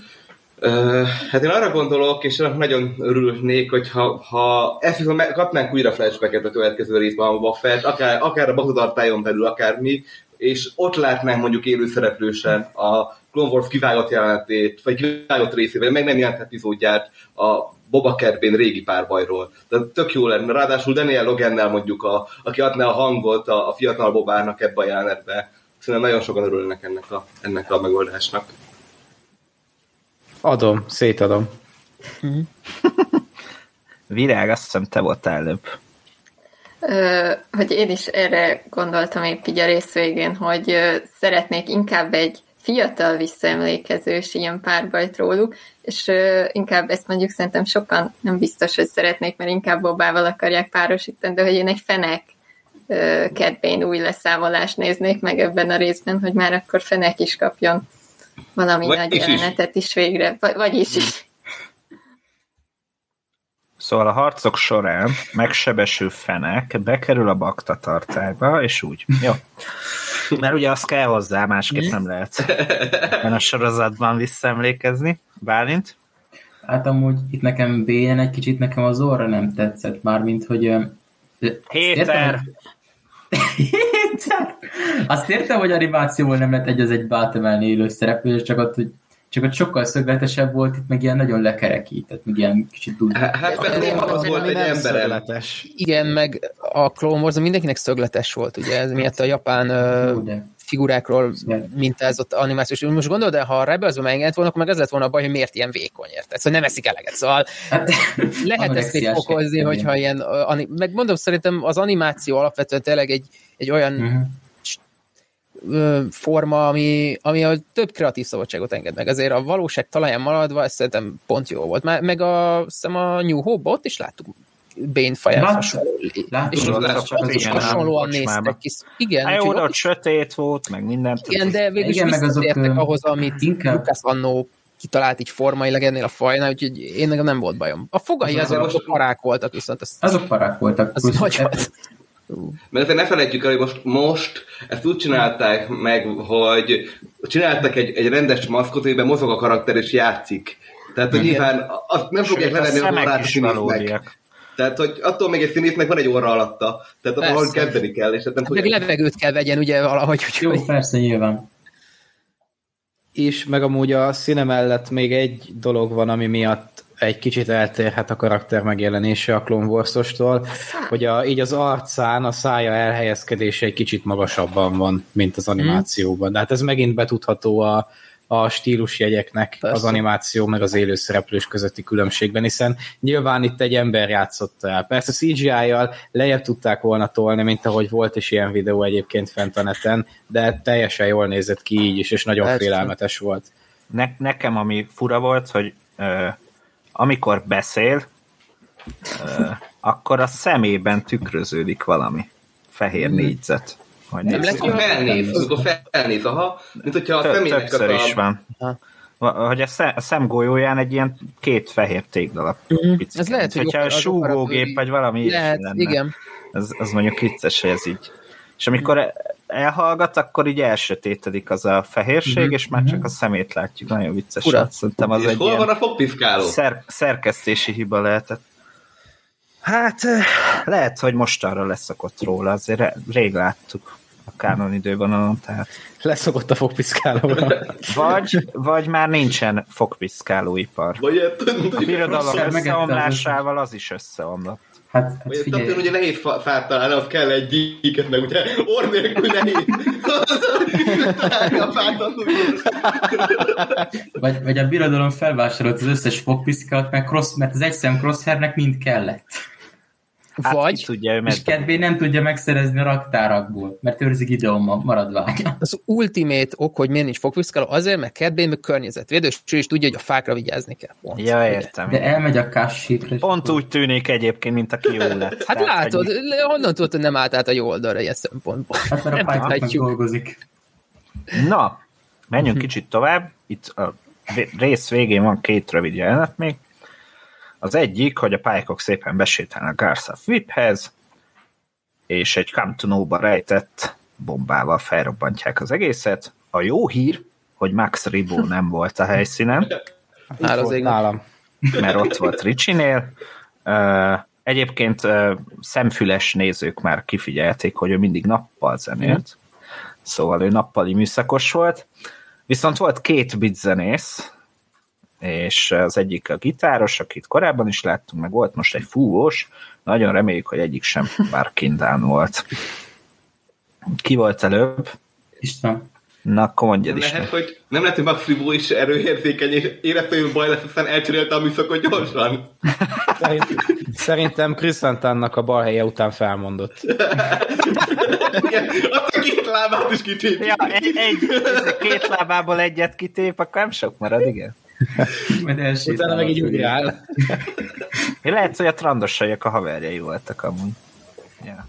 Uh, hát én arra gondolok, és nagyon örülnék, hogyha ha ezt viszont kapnánk újra flashbacket a következő részben a Buffett, akár, akár a Bakudartájon belül, akár mi, és ott látnánk mondjuk élőszereplősen a Clone Wars kivágott jelenetét, vagy kivágott részét, vagy meg nem jelent epizódját a Boba Kerbén régi párbajról. Tehát tök jó lenne. Ráadásul Daniel Logennel mondjuk, a, aki adná a hangot a, a fiatal Bobának ebbe a jelenetbe. Szerintem nagyon sokan örülnek ennek a, ennek a megoldásnak. Adom, szétadom. Virág, azt hiszem te voltál előbb. Ö, hogy én is erre gondoltam épp így a rész végén, hogy ö, szeretnék inkább egy fiatal visszaemlékezős ilyen párbajt róluk, és ö, inkább ezt mondjuk szerintem sokan nem biztos, hogy szeretnék, mert inkább Bobával akarják párosítani, de hogy én egy fenek ö, kedvén új leszámolást néznék meg ebben a részben, hogy már akkor fenek is kapjon valami Vagy nagy is is. jelenetet is végre, vagy, vagyis is. Szóval a harcok során megsebesül fenek bekerül a bakta tartályba, és úgy. Jó. Mert ugye azt kell hozzá, másképp nem lehet ebben a sorozatban visszaemlékezni. Bálint? Hát amúgy itt nekem Bénen egy kicsit nekem az orra nem tetszett, mármint, hogy... Héter! Héter! Azt értem, hogy animációval nem lehet egy az egy átemelni élő szereplő, és csak ott, hogy csak ott sokkal szögletesebb volt, itt meg ilyen nagyon lekerekített, meg ilyen kicsit túl... Hát Benni az, volt egy szögletes. Igen, meg a Clone Wars mindenkinek szögletes volt, ugye, ez miatt a japán de- figurákról mintázott animációs. Most gondolod, de ha a Rebelsbe megengedett volna, akkor meg ez lett volna a baj, hogy miért ilyen vékony, érted? Szóval nem eszik eleget. Szóval Hát, lehet ezt még fokozni, hogyha ilyen, meg mondom, szerintem az animáció alapvetően tényleg egy, egy olyan Mhm. Forma, ami, ami a több kreatív szabadságot enged meg. Azért a valóság talaján maradva, ez szerintem pont jó volt. Már, meg a, hiszem a New Hope-ba ott is láttuk Bane faját És az hasonlóan néztek ki. Igen, Hát jó, ott ott sötét volt, meg minden. igen, de végül is Igen, meg azok, visszatértek ahhoz, amit inkább- Lucas annó kitalált így formailag ennél a fajnál, úgyhogy én nekem nem volt bajom. A fogai Az- azért most- most parák voltak, viszont az, Azok parák voltak. az Plusz- nagy volt. Mert azért ne felejtjük el, hogy most, most ezt úgy csinálták meg, hogy csináltak egy, egy rendes maszkot, amiben mozog a karakter és játszik. Tehát, hogy nyilván azt nem fogják levenni a orrát a színésznek. Tehát, hogy attól még egy színésznek van egy orra alatta. Tehát Persze. ahol kezdeni kell, és hát nem Hát meg levegőt kell vegyen, ugye valahogy, Jó, hogy persze, nyilván. És meg amúgy a színe mellett még egy dolog van, ami miatt egy kicsit eltérhet a karakter megjelenése a Clone Wars-ostól, hogy a, így az arcán a szája elhelyezkedése egy kicsit magasabban van, mint az animációban. De hát ez megint betudható a, a stílusjegyeknek Persze. az animáció meg az élő szereplős közötti különbségben, hiszen nyilván itt egy ember játszott el. Persze CGI-jal lejjebb tudták volna tolni, mint ahogy volt is ilyen videó egyébként fent a neten, de teljesen jól nézett ki így is, és nagyon Persze. félelmetes volt. Ne, nekem ami fura volt, hogy ö, amikor beszél, akkor a szemében tükröződik valami fehér négyzet. Hogy Nem lett Amikor felnéz, amikor felnéz, aha, mint hogyha a Több, személynek többször a... is van. Aha. Hogy a, szem, a szemgolyóján egy ilyen két fehér téglalap. Picike. Ez lehet, hogy Hogyha az súgógép, vagy valami ilyesmi lehet, lenne. igen. Ez, az mondjuk vicces, hogy ez így. És amikor elhallgat, akkor így elsötétedik az a fehérség, és már csak a szemét látjuk. Nagyon vicces. Volt. Szerintem az És egy hol van a fogpiszkáló? szer, szerkesztési hiba lehetett. Hát eh, lehet, hogy mostanra leszokott róla, azért rég láttuk a kánon idővonalon, tehát Leszokott a fogpiszkálóra. vagy, vagy már nincsen fogpiszkálóipar. Vagy A birodalom összeomlásával az is összeomlott. Hát, hát Vagy figyelj, figyelj. ugye nehéz fát találni, az kell egy gyíket, meg ugye orr nélkül nehéz. Találni a fát, vagy, vagy a birodalom felvásárolt az összes fogpiszkát, meg cross, mert az egyszem crosshairnek mind kellett. Hát Vagy tudja, ő És kedvé nem tudja megszerezni a raktárakból, mert őrzik Gideon ma- maradványa. az ultimate ok, hogy miért nincs fogpiszkáló, azért, mert kedvén meg környezetvédő, és ő is tudja, hogy a fákra vigyázni kell. Pont. Ja, értem. De elmegy a kassikra. és Pont úgy tűnik egyébként, mint aki jó lett. Hát Tehát, látod, hogy- honnan tudod, hogy nem állt át a jó oldalra ilyen szempontból. Hát mert a nem dolgozik. Na, menjünk kicsit tovább. Itt a ré- rész végén van két rövid jelenet még. Az egyik, hogy a pálykok szépen besétálnak Garza Whiphez, és egy Come to Know-ba rejtett bombával felrobbantják az egészet. A jó hír, hogy Max Ribó nem volt a helyszínen, Hál az égnek. nálam. mert ott volt Ricsinél. Egyébként szemfüles nézők már kifigyelték, hogy ő mindig nappal zenélt. szóval ő nappali műszakos volt, viszont volt két zenész, és az egyik a gitáros, akit korábban is láttunk, meg volt most egy fúvós, nagyon reméljük, hogy egyik sem már Kindán volt. Ki volt előbb? István. Na, akkor mondjad is. lehet, hogy, nem lehet, hogy Max Ribó is erőérzékeny, és érezte, hogy baj lesz, aztán elcserélte a műszakot gyorsan. Szerint, szerintem Krisztantánnak a bal helye után felmondott. Igen, azt a két lábát is kitépít. Ja, egy, egy, két lábából egyet kitép, akkor nem sok marad, igen. Majd elsétál Utána meg így úgy fölé. áll. Én lehet, hogy a trandosaiak a haverjai voltak amúgy. Ja.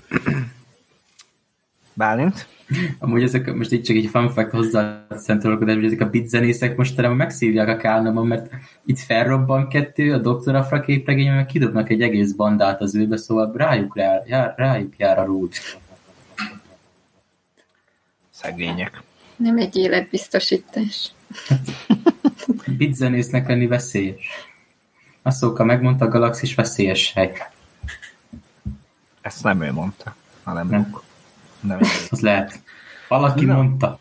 Bálint? Amúgy ezek, most itt csak egy fun fact hozzá szentolkodás, hogy ezek a bit zenészek most talán megszívják a kálnomon, mert itt felrobban kettő, a Dr. Afra képregény, meg kidobnak egy egész bandát az űrbe, szóval rájuk, jár, jár, rájuk jár a rút. Szegények. Nem egy életbiztosítás. Bit zenésznek lenni veszélyes. Asszóka megmondta, a galaxis veszélyes hely. Ezt nem ő mondta, hanem Nem. Luke. Nem én. Az lehet. Valaki Na. mondta.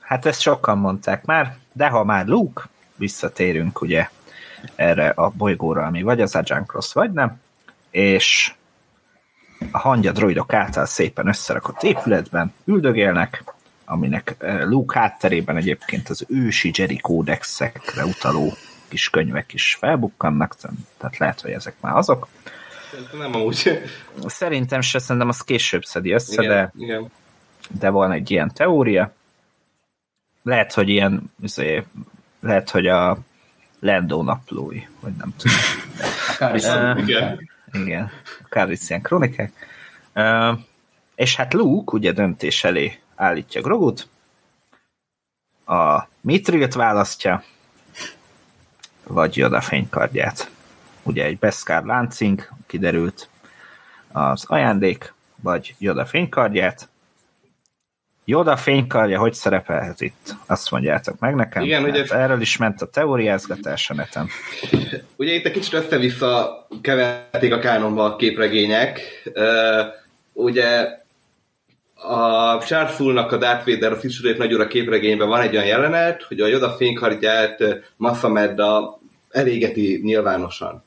Hát ezt sokan mondták már, de ha már Luke, visszatérünk ugye erre a bolygóra, ami vagy az Agent Cross, vagy nem, és a hangya droidok által szépen összerakott épületben üldögélnek, aminek eh, Luke hátterében egyébként az ősi Jedi kódexekre utaló kis könyvek is felbukkannak, tehát lehet, hogy ezek már azok. Nem amúgy. Szerintem se, szerintem az később szedi össze, de Igen, igen. de van egy ilyen teória. Lehet, hogy ilyen, izé, lehet, hogy a Lando naplói, vagy nem tudom. Akár is. Eh, Igen. Igen, ilyen kronikák. Uh, és hát Luke ugye döntés elé állítja Grogut, a Mitrilt választja, vagy Yoda fénykardját. Ugye egy Beskar láncing kiderült az ajándék, vagy Yoda fénykardját. Yoda fénykardja hogy szerepelhet itt? Azt mondjátok meg nekem. Igen, ez- Erről is ment a teóriázgatás a neten. Ugye itt egy kicsit össze-vissza keverték a kánonba a képregények. Ugye a Charles a Darth Vader a Fitzgerald nagyúra képregényben van egy olyan jelenet, hogy a Yoda fénykardját ö, Massa Medda elégeti nyilvánosan.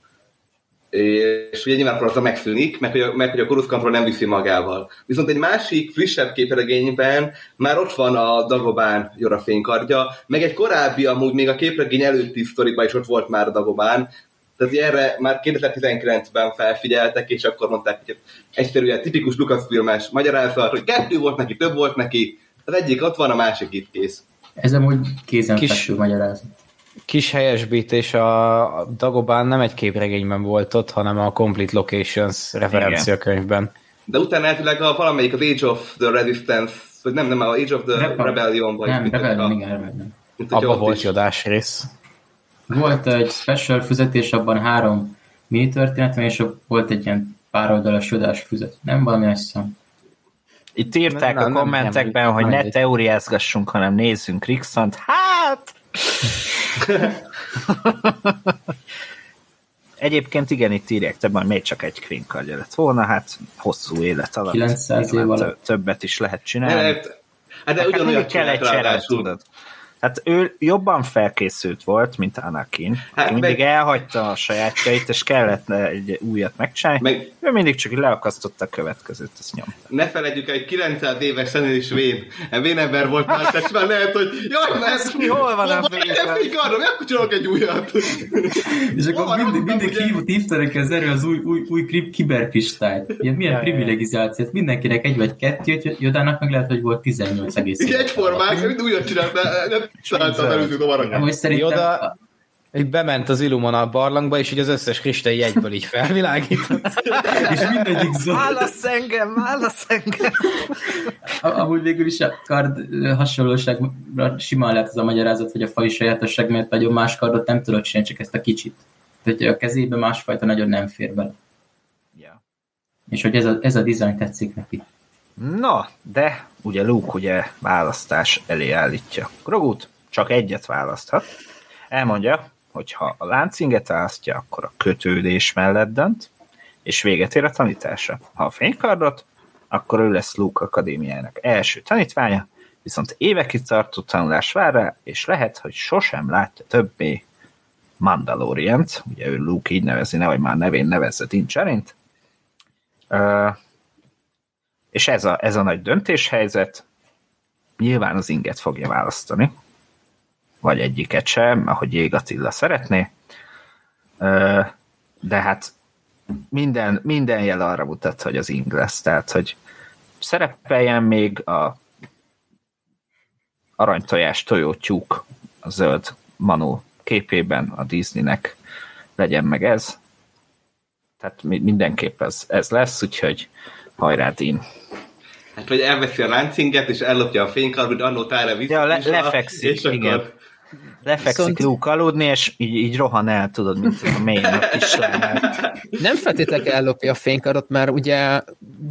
És ugye nyilván akkor az a megszűnik, meg hogy a, meg, hogy a Corus Control nem viszi magával. Viszont egy másik, frissebb képregényben már ott van a Dagobán Jora fénykardja, meg egy korábbi, amúgy még a képregény előtti sztoriban is ott volt már a Dagobán, tehát erre már 2019-ben felfigyeltek, és akkor mondták, hogy egyszerűen tipikus Lucasfilmes magyarázat, hogy kettő volt neki, több volt neki, az egyik ott van, a másik itt kész. Ez amúgy kézenfekvő Kis- magyarázat. Kis helyesbítés, a Dagobán nem egy képregényben volt ott, hanem a Complete Locations referenciakönyvben. De utána elvileg a valamelyik az Age of the Resistance, vagy nem, nem, a Age of the Rebe- Rebellion, vagy Nem, Rebellion, hogyha- igen, Rebellion. Abba volt jodás rész. Volt egy special füzet, és abban három mini történet, és volt egy ilyen pár oldalas jodás füzet. Nem valami azt hiszem. Itt írták Nem, a nem, kommentekben, nem, hogy ne teóriázgassunk, hanem nézzünk Rixont. Hát! Egyébként igen, itt írják többen, még csak egy kvinkardja lett volna, hát hosszú élet alatt. 900 év alatt. tö- Többet is lehet csinálni. lehet, hát de Hát ugyanolyan mindig kell egy ráadásul. tudod. Hát ő jobban felkészült volt, mint Anakin. Hát Hát mindig meg- elhagyta a sajátjait, és kellett egy újat megcsinálni. Meg Ő mindig csak leakasztotta a következőt, azt nyomta. ne felejtjük el, egy 900 éves Szenén is Vén. Vén ember volt már, tehát már lehet, hogy jaj, mert mi, hol van a Vén? van a Vén kardom, akkor csinálok egy újat. És akkor mindig, mindig hívtanak az erő az új, új, új kri- kiberkristályt. Ilyen, milyen privilegizációt. Mindenkinek egy vagy kettő, Jodának meg lehet, hogy volt 18 egész. Egyformák, mind újat csinált, nem az előző domarakat. Amúgy szerintem Yoda így bement az Illumon a barlangba, és így az összes kristály jegyből így felvilágított. és mindegyik zöld. Válasz engem, válasz engem! Amúgy végül is a kard hasonlóságra simán lehet az a magyarázat, hogy a fai sajátosság miatt nagyon más kardot nem tudod csinálni, csak ezt a kicsit. Tehát hogy a kezébe másfajta nagyon nem fér bele. Ja. És hogy ez a, ez a dizájn tetszik neki. Na, de ugye Luke ugye választás elé állítja. Grogut csak egyet választhat. Elmondja, hogy ha a láncinget választja, akkor a kötődés mellett dönt, és véget ér a tanítása. Ha a fénykardot, akkor ő lesz Luke akadémiának első tanítványa, viszont évekig tartó tanulás vár rá, és lehet, hogy sosem látja többé Mandalorient, ugye ő Luke így nevezi, nehogy már nevén nevezze Din Djarin-t. És ez a, ez a nagy döntéshelyzet, nyilván az inget fogja választani, vagy egyiket sem, ahogy Jég Attila szeretné, de hát minden, minden jel arra mutat, hogy az ing lesz, tehát hogy szerepeljen még a aranytojás tojótyúk a zöld manó képében a Disneynek legyen meg ez. Tehát mindenképp ez, ez lesz, úgyhogy hajrá Dean. Hát, vagy elveszi a láncinget, és ellopja a fénykarbot, annó tára vissza. Ja, le, lefekszik, és igen. Akkor... Lefekszik Viszont... Luke aludni, és így, így rohan el, tudod, mint a mélyen a. Nem feltétlenül ellopja a fénykardot, mert ugye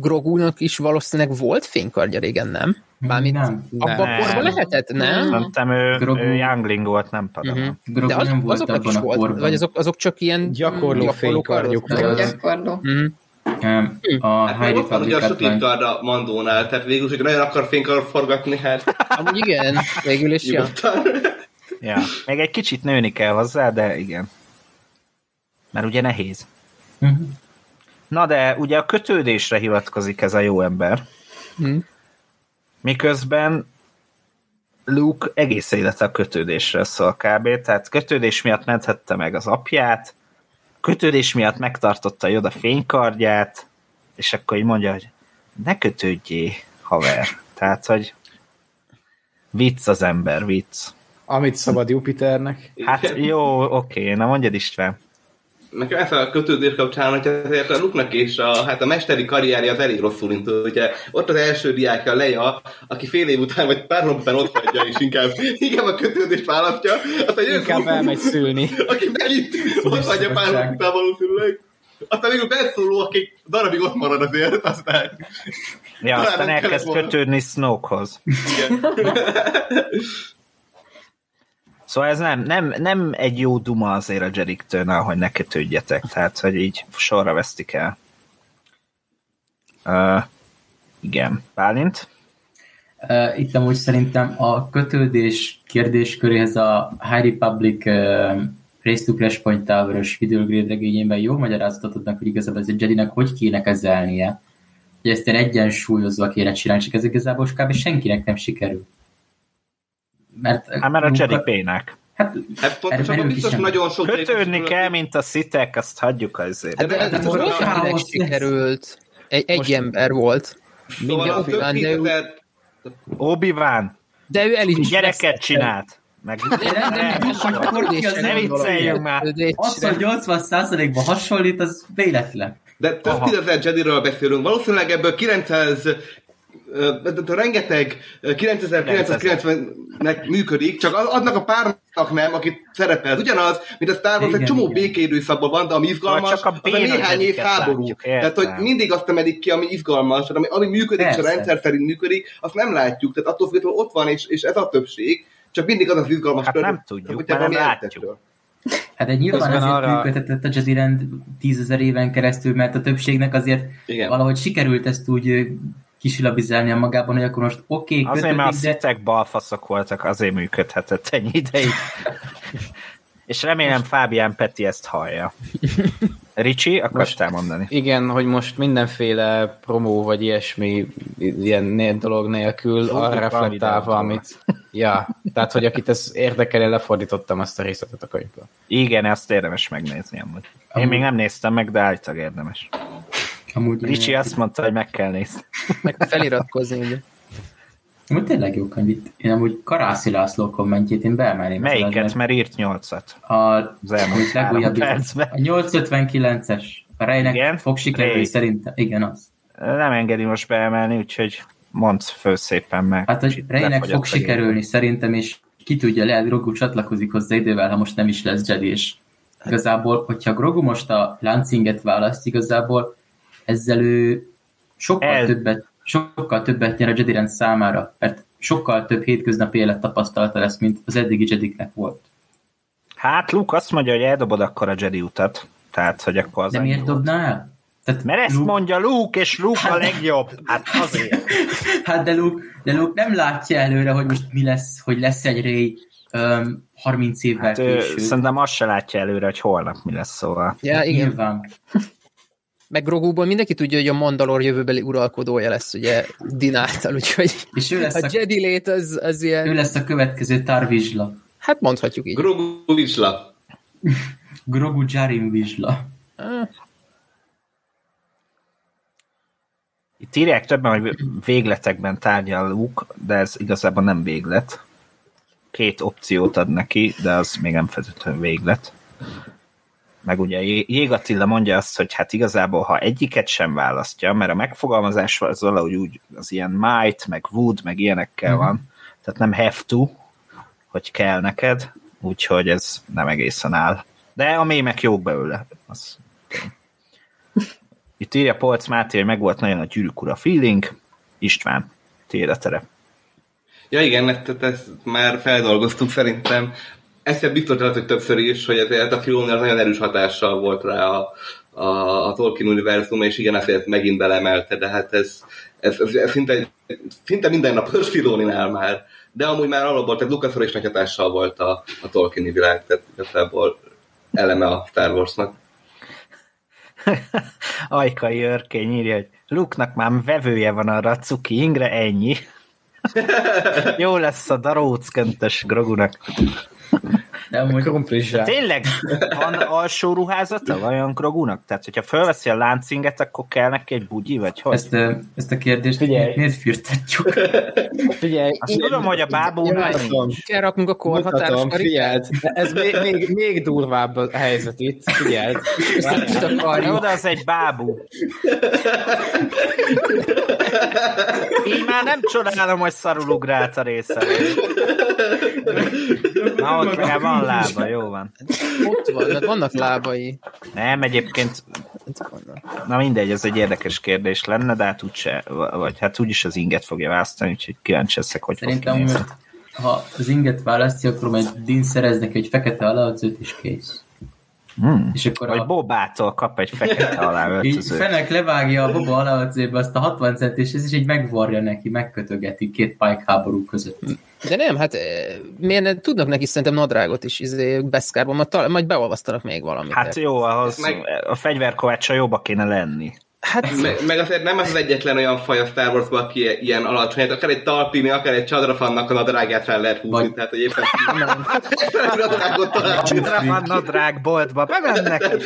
Grogúnak is valószínűleg volt fénykardja régen, nem? Bármint nem. Abban a korban lehetett, nem? Szerintem ő, Grogu... ő Youngling volt, nem tudom. Uh-huh. Grogu De az, nem volt azoknak is volt, korban. vagy azok, azok csak ilyen gyakorló fénykardjuk. Gyakorló. Uh-huh. A hát High Republic a kard a Mandónál, tehát végül, hogy nagyon akar fénykardot forgatni, hát... Amúgy igen, végül is, ja. ja. Még egy kicsit nőni kell hozzá, de igen. Mert ugye nehéz. Uh-huh. Na de ugye a kötődésre hivatkozik ez a jó ember. Uh-huh. Miközben Luke egész élete a kötődésre szól kb. Tehát kötődés miatt menthette meg az apját, kötődés miatt megtartotta Joda fénykardját, és akkor így mondja, hogy ne kötődjé, haver. Tehát, hogy vicc az ember, vicc. Amit szabad Jupiternek. Hát jó, oké, na mondjad István nekem ez a kötődés kapcsán, hogy azért a Luknak és a, hát a mesteri karrierje az elég rosszul indult. Ugye ott az első diákja Leia, aki fél év után vagy pár nap után ott hagyja, és inkább, inkább a kötődést választja. Aztán inkább elmegy szülni. Aki megint ott hagyja pár nap után valószínűleg. Aztán végül beszóló, akik darabig ott marad azért, aztán... Ja, aztán elkezd kötődni Snokehoz. Igen. Szóval ez nem, nem, nem egy jó duma azért a Jediktől, hogy ne kötődjetek, tehát hogy így sorra vesztik el. Uh, igen, Bálint? Uh, itt amúgy szerintem a kötődés kérdésköréhez a High Republic uh, Race to Crash Point videograde regényében jó magyarázatot adnak, hogy igazából ez a Jedinek hogy kéne kezelnie. Hogy ezt ilyen egyensúlyozva kéne csinálni, csak ez igazából kb. senkinek nem sikerül. Mert, hát mert a Jedi pénák. Hát, hát pontosan biztos nagyon sok... Kötődni kell, mint a szitek, azt hagyjuk azért. Hát, de, de, de, de, de, de sikerült. Egy, egy ember volt. Szóval Obi-Wan, de ő... Obi-Wan. De ő el is Gyereket csinált. Meg ne vicceljünk már. Az, hogy 80%-ban hasonlít, az véletlen. De több tízezer Jediről beszélünk. Valószínűleg ebből 900 de rengeteg 9990-nek működik, csak adnak a párnak nem, akit szerepel. Ugyanaz, mint a Star Wars, egy csomó békéidőszakban van, de ami izgalmas, csak a, az a néhány év háború. Látjuk, tehát, hogy mindig azt emelik ki, ami izgalmas, ami, ami működik, Persze. és a rendszer szerint működik, azt nem látjuk. Tehát attól függetlenül ott van, és, és ez a többség, csak mindig az az izgalmas. Hát nem tudjuk, mert nem látjuk. Hát egy nyilván azért arra... működhetett a Jedi Rend tízezer éven keresztül, mert a többségnek azért Igen. valahogy sikerült ezt úgy a magában, hogy akkor most oké, okay, Azért, mert a szitek balfaszok voltak, azért működhetett ennyi ideig. És remélem Fábián Peti ezt hallja. Ricsi, akartál mondani? Igen, hogy most mindenféle promó vagy ilyesmi ilyen dolog nélkül Jó, arra reflektálva, amit... Ja, tehát, hogy akit ez érdekel, lefordítottam ezt a részletet a könyvből. Igen, ezt érdemes megnézni amúgy. Én még nem néztem meg, de állítólag érdemes. Amúgy Ricsi én... azt mondta, hogy meg kell nézni. Meg feliratkozni, ugye. Amúgy tényleg jó könyv. Én amúgy Karászi László kommentjét én beemelném. Melyiket? Mert írt nyolcat. A, az elmúlt legújabb. A 859-es. A Rejnek igen? fog sikerülni szerintem. Igen, az. Nem engedi most beemelni, úgyhogy mondd föl szépen meg. Hát, hogy Rejnek fog sikerülni szerintem, és ki tudja, lehet Grogu csatlakozik hozzá idővel, ha most nem is lesz Jedi, és igazából, hogyha Grogu most a Lancinget választ, igazából ezzel ő sokkal El... többet sokkal többet nyer a Jedi rend számára, mert sokkal több hétköznapi élet tapasztalata lesz, mint az eddigi Jediknek volt. Hát Luke azt mondja, hogy eldobod akkor a Jedi utat, tehát hogy akkor az... De miért dobná el? Tehát Mert ezt Luke... mondja Luke, és Luke a legjobb. Hát azért. Hát de Luke, de Luke nem látja előre, hogy most mi lesz, hogy lesz egy Ray um, 30 évvel hát később. Szerintem azt se látja előre, hogy holnap mi lesz, szóval. Ja, igen. Nyilván. Meg Groguból mindenki tudja, hogy a Mandalor jövőbeli uralkodója lesz, ugye, Din által, úgyhogy és ő lesz a, a Jedi lét az, az ilyen... Ő lesz a következő Tarvizsla. Hát mondhatjuk így. Grogu Vizsla. Grogu Jarim Vizsla. Ah. Itt írják többen, hogy végletekben tárgyal Luke, de ez igazából nem véglet. Két opciót ad neki, de az még nem feltétlenül véglet. Meg ugye Jég Attila mondja azt, hogy hát igazából, ha egyiket sem választja, mert a megfogalmazás az valahogy úgy az ilyen might, meg would, meg ilyenekkel mm-hmm. van, tehát nem have to, hogy kell neked, úgyhogy ez nem egészen áll. De a mémek jók belőle. Az Itt írja Polc Máté, hogy meg volt nagyon a gyűrűk ura feeling. István, tiéd a tere. Ja igen, ezt, ezt már feldolgoztuk szerintem. Ezt biztos lehet, hogy többször is, hogy ezért a filmnél nagyon erős hatással volt rá a, a, a Tolkien univerzum, és igen, ezért megint belemelte, de hát ez, ez, ez, ez szinte, szinte mindennapos Filóninál már. De amúgy már alapból, tehát Lucasra is nagy hatással volt a, a Tolkieni világ, tehát igazából eleme a Star Warsnak. Ajkai örkény írja, hogy Luke-nak már vevője van arra a cuki ingre, ennyi. Jó lesz a darócköntös Grogunak. De amúgy Tényleg van alsó ruházata vajon Grogunak? Tehát, hogyha felveszi a láncinget, akkor kell neki egy bugyi, vagy hogy? Ezt, a, ezt a kérdést Figyelj. miért firtatjuk? Figyelj, Azt tudom, hogy a bábónál Kell raknunk a korhatáros figyeld, ez még, még, még durvább a helyzet itt, figyeld. Oda az egy bábú. Így már nem csodálom, hogy szarul ugrált a része. Na, ott van lába, jó van. Ott van, de vannak lábai. Nem, egyébként na mindegy, ez egy érdekes kérdés lenne, de hát úgyse, vagy hát úgyis az inget fogja választani, úgyhogy kíváncsi leszek, hogy Szerintem, fog ha az inget választja, akkor majd Din szerez neki egy fekete alaadzőt, és kész. Hmm. És akkor Vagy a... Bobától kap egy fekete aláöltözőt. Fenek levágja a Boba aláöltözőbe azt a 60 cent, és ez is egy megvarja neki, megkötögeti két pike háború között. De nem, hát eh, miért ne, tudnak neki szerintem nadrágot is izé, beszkárban, majd, majd beolvasztanak még valamit. Hát jó, ahhoz meg... a fegyverkovácsa jobba kéne lenni. Hát... Meg, meg azért nem az egyetlen olyan faj a Star wars aki ilyen alacsony, hát akár egy talpini, akár egy csadrafannak a nadrágját fel lehet húzni, Vagy... tehát hogy éppen találni. Csadrafan nadrág boltba bemennek.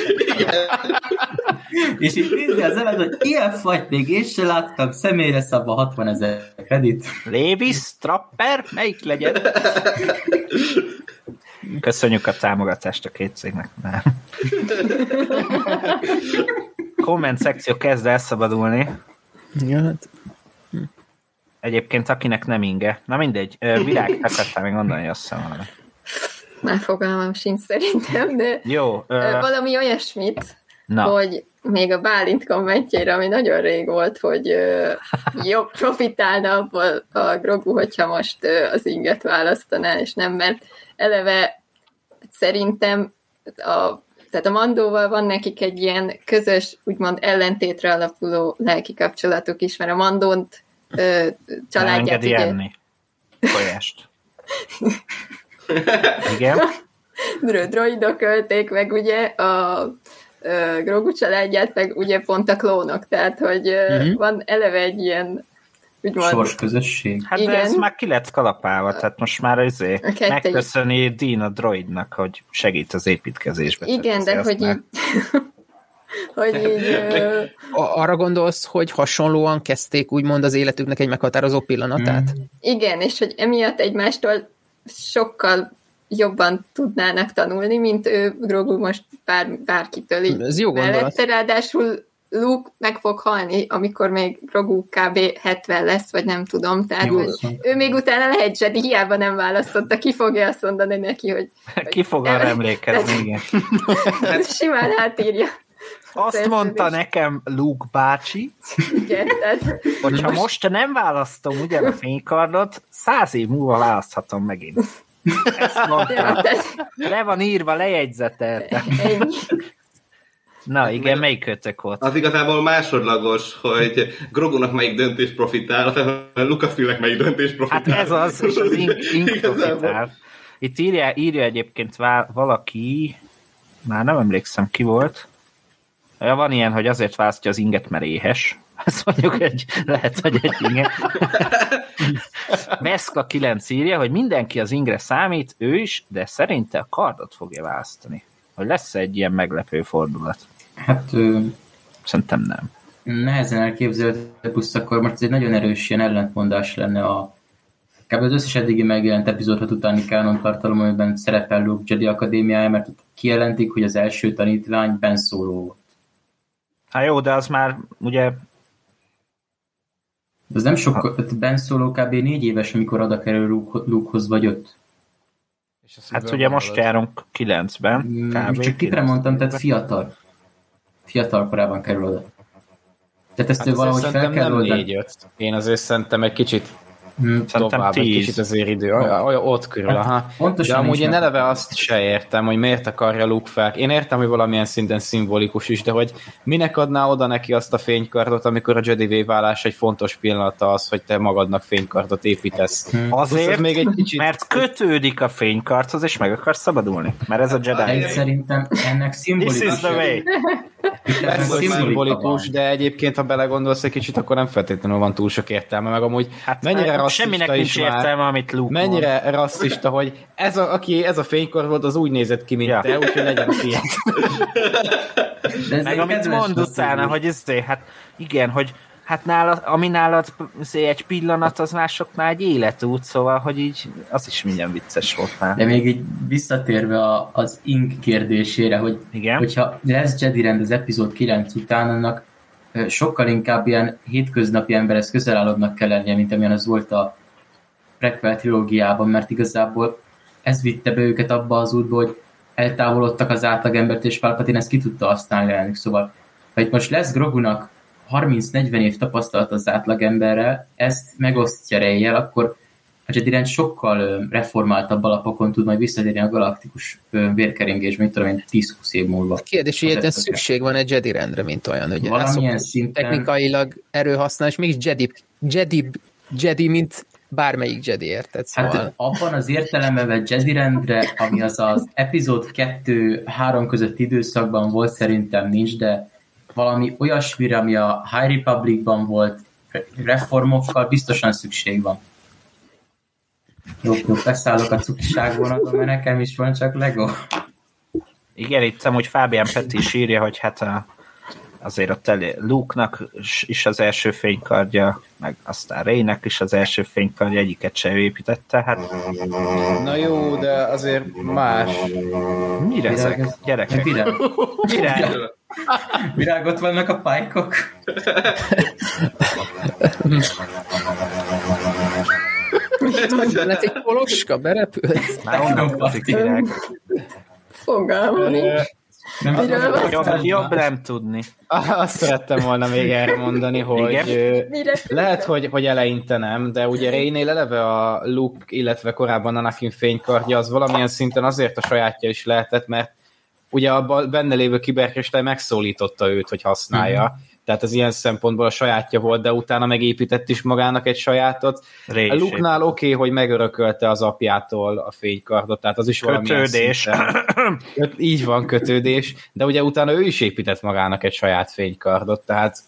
És így nézni az evet, hogy ilyen fajt még én se láttam, személyre szabva 60 ezer kredit. Lévis, Trapper, melyik legyen? Köszönjük a támogatást a két cégnek. Nem komment szekció kezd elszabadulni. Ja, hát. Egyébként akinek nem inge. Na mindegy, virág, akartál még mondani, azt hiszem valami. Már fogalmam sincs szerintem, de Jó, ö... valami olyasmit, Na. hogy még a Bálint kommentjére, ami nagyon rég volt, hogy ö, jobb profitálna abból a Grogu, hogyha most ö, az inget választaná, és nem, mert eleve szerintem a tehát a Mandóval van nekik egy ilyen közös, úgymond ellentétre alapuló lelki kapcsolatuk is, mert a Mandónt ö, családját... ugye... enni folyást. Igen. Droidok ölték meg ugye a Grogu családját, meg ugye pont a klónok, tehát hogy uh-huh. van eleve egy ilyen úgymond... Sors közösség. Hát Igen. de ez már ki lett kalapálva, tehát most már azért megköszöni Dean a droidnak, hogy segít az építkezésbe. Igen, de hogy így... hogy így... Arra gondolsz, hogy hasonlóan kezdték úgymond az életüknek egy meghatározó pillanatát? Mm. Igen, és hogy emiatt egymástól sokkal jobban tudnának tanulni, mint ő Grogu most bár, bárkitől így Ez jó gondolat. Mellette, ráadásul Luke meg fog halni, amikor még Grogu kb. 70 lesz, vagy nem tudom. Tehát Jó, ő még utána lehet Jedi, hiába nem választotta. Ki fogja azt mondani neki, hogy... Ki fog arra emlékezni, igen. Simán átírja. Azt mondta nekem Luke bácsi, igen, tehát... hogyha most nem választom ugyan a fénykardot, száz év múlva választhatom megint. Ezt mondta. Le van írva, lejegyzetelte. Na igen, melyik kötök volt? Az igazából másodlagos, hogy Grogunak melyik döntés profitál, Lucasfilmnek melyik döntés profitál. Hát ez az, és az ink, ink profitál. Itt írja, írja egyébként valaki, már nem emlékszem ki volt, Ja, van ilyen, hogy azért választja az inget, mert éhes. Ez mondjuk egy, lehet, hogy egy inge. Meszkla 9 írja, hogy mindenki az ingre számít, ő is, de szerinte a kardot fogja választani. Hogy lesz egy ilyen meglepő fordulat. Hát ö, Szerintem nem. nehezen elképzelhető, plusz akkor most ez egy nagyon erős ilyen ellentmondás lenne a kb. az összes eddigi megjelent epizód 6 utáni kánon tartalom, amiben szerepel Luke Jedi Akadémiája, mert kijelentik, hogy az első tanítvány Ben Solo volt. Hát jó, de az már ugye De az nem sok, Ben Solo kb. négy éves, amikor oda kerül Luke- Lukehoz vagy öt. Hát ugye most járunk 9-ben. Mm, kb. Csak tipre mondtam, tehát fiatal. Fiatal korában kerül oda. Tehát ezt Hát valahogy fel kell nem oldani. Én azért szerintem egy kicsit Hmm. Tovább, egy 10. kicsit azért idő, olyan, ott körül, aha. Hát Pontosan De amúgy én nem. eleve azt se értem, hogy miért akarja Luke fel. Én értem, hogy valamilyen szinten szimbolikus is, de hogy minek adná oda neki azt a fénykardot, amikor a Jedi válás egy fontos pillanata az, hogy te magadnak fénykardot építesz. Hmm. Azért, Plusz ez még egy kicsit- mert kötődik a fénykarthoz, és meg akarsz szabadulni. Mert ez a Jedi. Én szerintem ennek This szimbolikus. is the way. szimbolika szimbolikus, de egyébként, ha belegondolsz egy kicsit, akkor nem feltétlenül van túl sok értelme, meg amúgy Hát mennyire mennyire rasszista semminek nincs is már, értelme, amit Luke mennyire rasszista, hogy ez a, aki ez a fénykor volt, az úgy nézett ki, mint Ja. te, úgyhogy legyen ez Meg amit mond utána, hogy ez, hát igen, hogy hát nálad, ami nálad egy pillanat, az másoknál egy életút, szóval, hogy így az is milyen vicces volt már. De még így visszatérve a, az ink kérdésére, hogy Igen. hogyha lesz Jedi rend az epizód 9 után, annak sokkal inkább ilyen hétköznapi emberhez közel állóbbnak kell lennie, mint amilyen az volt a prequel trilógiában, mert igazából ez vitte be őket abba az útba, hogy eltávolodtak az átlagembert, és Palpatine ezt ki tudta használni velük. Szóval, ha itt most lesz Grogunak 30-40 év tapasztalat az átlagemberrel, ezt megosztja rejjel, akkor a Jedi rend sokkal reformáltabb alapokon tud majd visszatérni a galaktikus ö, vérkeringésbe, mint tudom én, 10-20 év múlva. Kérdés, hogy egyetlen szükség van egy Jedi rendre, mint olyan, ugye? Valamilyen szinten- Technikailag erő használ, és mégis Jedi, Jedi, Jedi, mint bármelyik Jedi, érted? Szóval... Hát abban az értelemben vett Jedi rendre, ami az az epizód 2-3 között időszakban volt, szerintem nincs, de valami olyasmire, ami a High Republicban volt, reformokkal biztosan szükség van. Jó, jó, beszállok a cukiságvonaton, mert nekem is van csak Lego. Igen, itt amúgy Fábián Peti is írja, hogy hát a, azért ott elé Luke-nak is az első fénykardja, meg aztán Reynek is az első fénykardja, egyiket se ő építette, hát Na jó, de azért más. mire ezek, Virág- gyerekek? Virág, Mire? virágot vannak a pálykok. Lett egy poloska, berepült? Már onnan virág. Fogalmam nincs. Nem van? Jobb, jobb nem tudni. Azt szerettem volna még erre mondani, hogy Igen? lehet, hogy, hogy eleinte nem, de ugye Reynél eleve a Luke, illetve korábban Anakin fénykardja az valamilyen szinten azért a sajátja is lehetett, mert ugye a benne lévő kiberkristály megszólította őt, hogy használja. Mhm. Tehát ez ilyen szempontból a sajátja volt, de utána megépített is magának egy sajátot. Rey A Luke-nál oké, okay, hogy megörökölte az apjától a fénykardot, tehát az is valamilyen Kötődés. Így van, kötődés, de ugye utána ő is épített magának egy saját fénykardot, tehát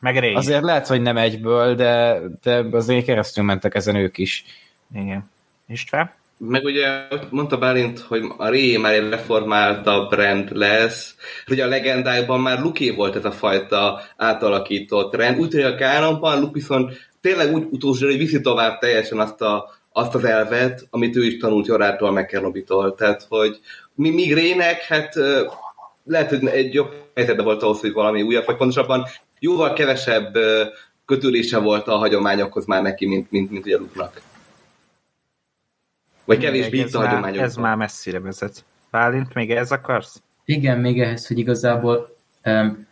Meg azért lehet, hogy nem egyből, de, de azért keresztül mentek ezen ők is. Igen. István? Meg ugye mondta Bálint, hogy a Ré már egy reformáltabb rend lesz. Ugye a legendákban már Luké volt ez a fajta átalakított rend. Úgy, hogy a kánonban Luke viszont tényleg úgy utolsó, hogy viszi tovább teljesen azt, a, azt az elvet, amit ő is tanult Jorától, meg Kenobitól. Tehát, hogy mi, míg Rének, hát lehet, hogy egy jobb helyzetben volt ahhoz, hogy valami újabb, vagy pontosabban jóval kevesebb kötődése volt a hagyományokhoz már neki, mint, mint, mint ugye Luke-nak. Vagy már, hagyományokban. ez már messzire vezet. Bálint, még ez akarsz? Igen, még ehhez, hogy igazából um,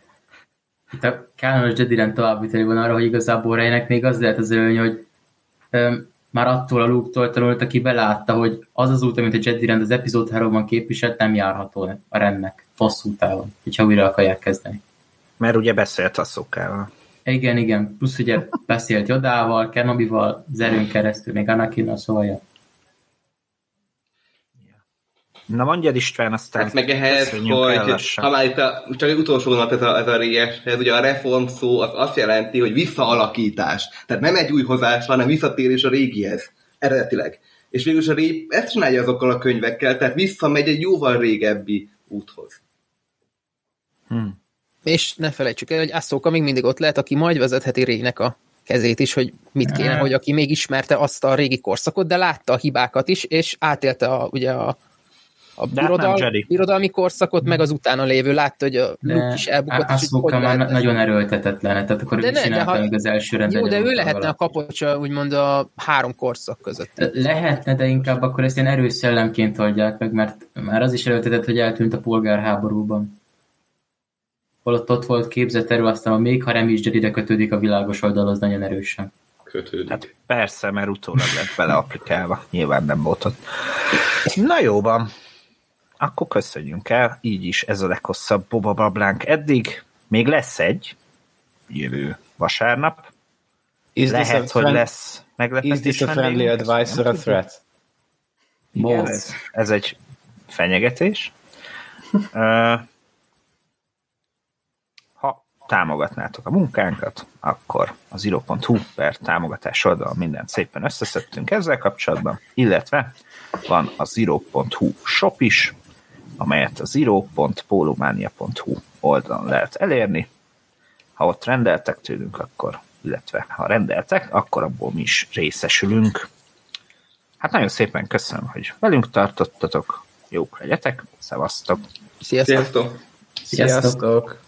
itt a kánonos Jedi rend továbbviteli van arra, hogy igazából Reynek még az lehet az előny, hogy um, már attól a Luke-tól tanult, aki belátta, hogy az az út, amit a Jedi rend az epizód 3-ban képviselt, nem járható a rendnek hosszú távon, hogyha újra akarják kezdeni. Mert ugye beszélt a szokával. Igen, igen. Plusz ugye beszélt Jodával, Kenobival, Zerőn keresztül, még Anakin-nal, szóval ja. Na mondjad István, aztán Hát meg ehhez, hogy ha már itt a, csak egy utolsó nap ez a, ez a réges, ez ugye a reform szó az azt jelenti, hogy visszaalakítás. Tehát nem egy új hozás, hanem visszatérés a régihez, eredetileg. És végülis a ré ezt csinálja azokkal a könyvekkel, tehát visszamegy egy jóval régebbi úthoz. Hmm. És ne felejtsük el, hogy Asszóka még mindig ott lehet, aki majd vezetheti Rének a kezét is, hogy mit kéne, hogy aki még ismerte azt a régi korszakot, de látta a hibákat is, és átélte a, ugye a a birodal, birodalmi korszakot, meg az utána lévő látta, hogy a Luke is elbukott. Ászlóka már lehet... nagyon erőltetetlen, tehát akkor de ő ne, ha, még az első rendben. Jó, de ő lehetne a kapocsa, úgymond a három korszak között. Lehetne, de inkább akkor ezt ilyen erős szellemként adják meg, mert már az is erőltetett, hogy eltűnt a polgárháborúban. Holott ott volt képzett erő, aztán a még ha nem is ide kötődik a világos oldal, az nagyon erősen. Kötődik. Hát persze, mert utólag lett beleaplikálva. Nyilván nem volt ott. Na jó van akkor köszönjünk el, így is ez a leghosszabb Boba Bablánk eddig. Még lesz egy, jövő vasárnap. Is Lehet, hogy lesz meglepetés. Is this a friendly advice or a threat? Igen, ez, ez egy fenyegetés. ha támogatnátok a munkánkat, akkor az iro.hu per támogatás oldalon mindent szépen összeszedtünk ezzel kapcsolatban, illetve van a zero.hu shop is, amelyet a zero.polomania.hu oldalon lehet elérni. Ha ott rendeltek tőlünk, akkor, illetve ha rendeltek, akkor abból mi is részesülünk. Hát nagyon szépen köszönöm, hogy velünk tartottatok. Jók legyetek. Szevasztok! Sziasztok! Sziasztok! Sziasztok!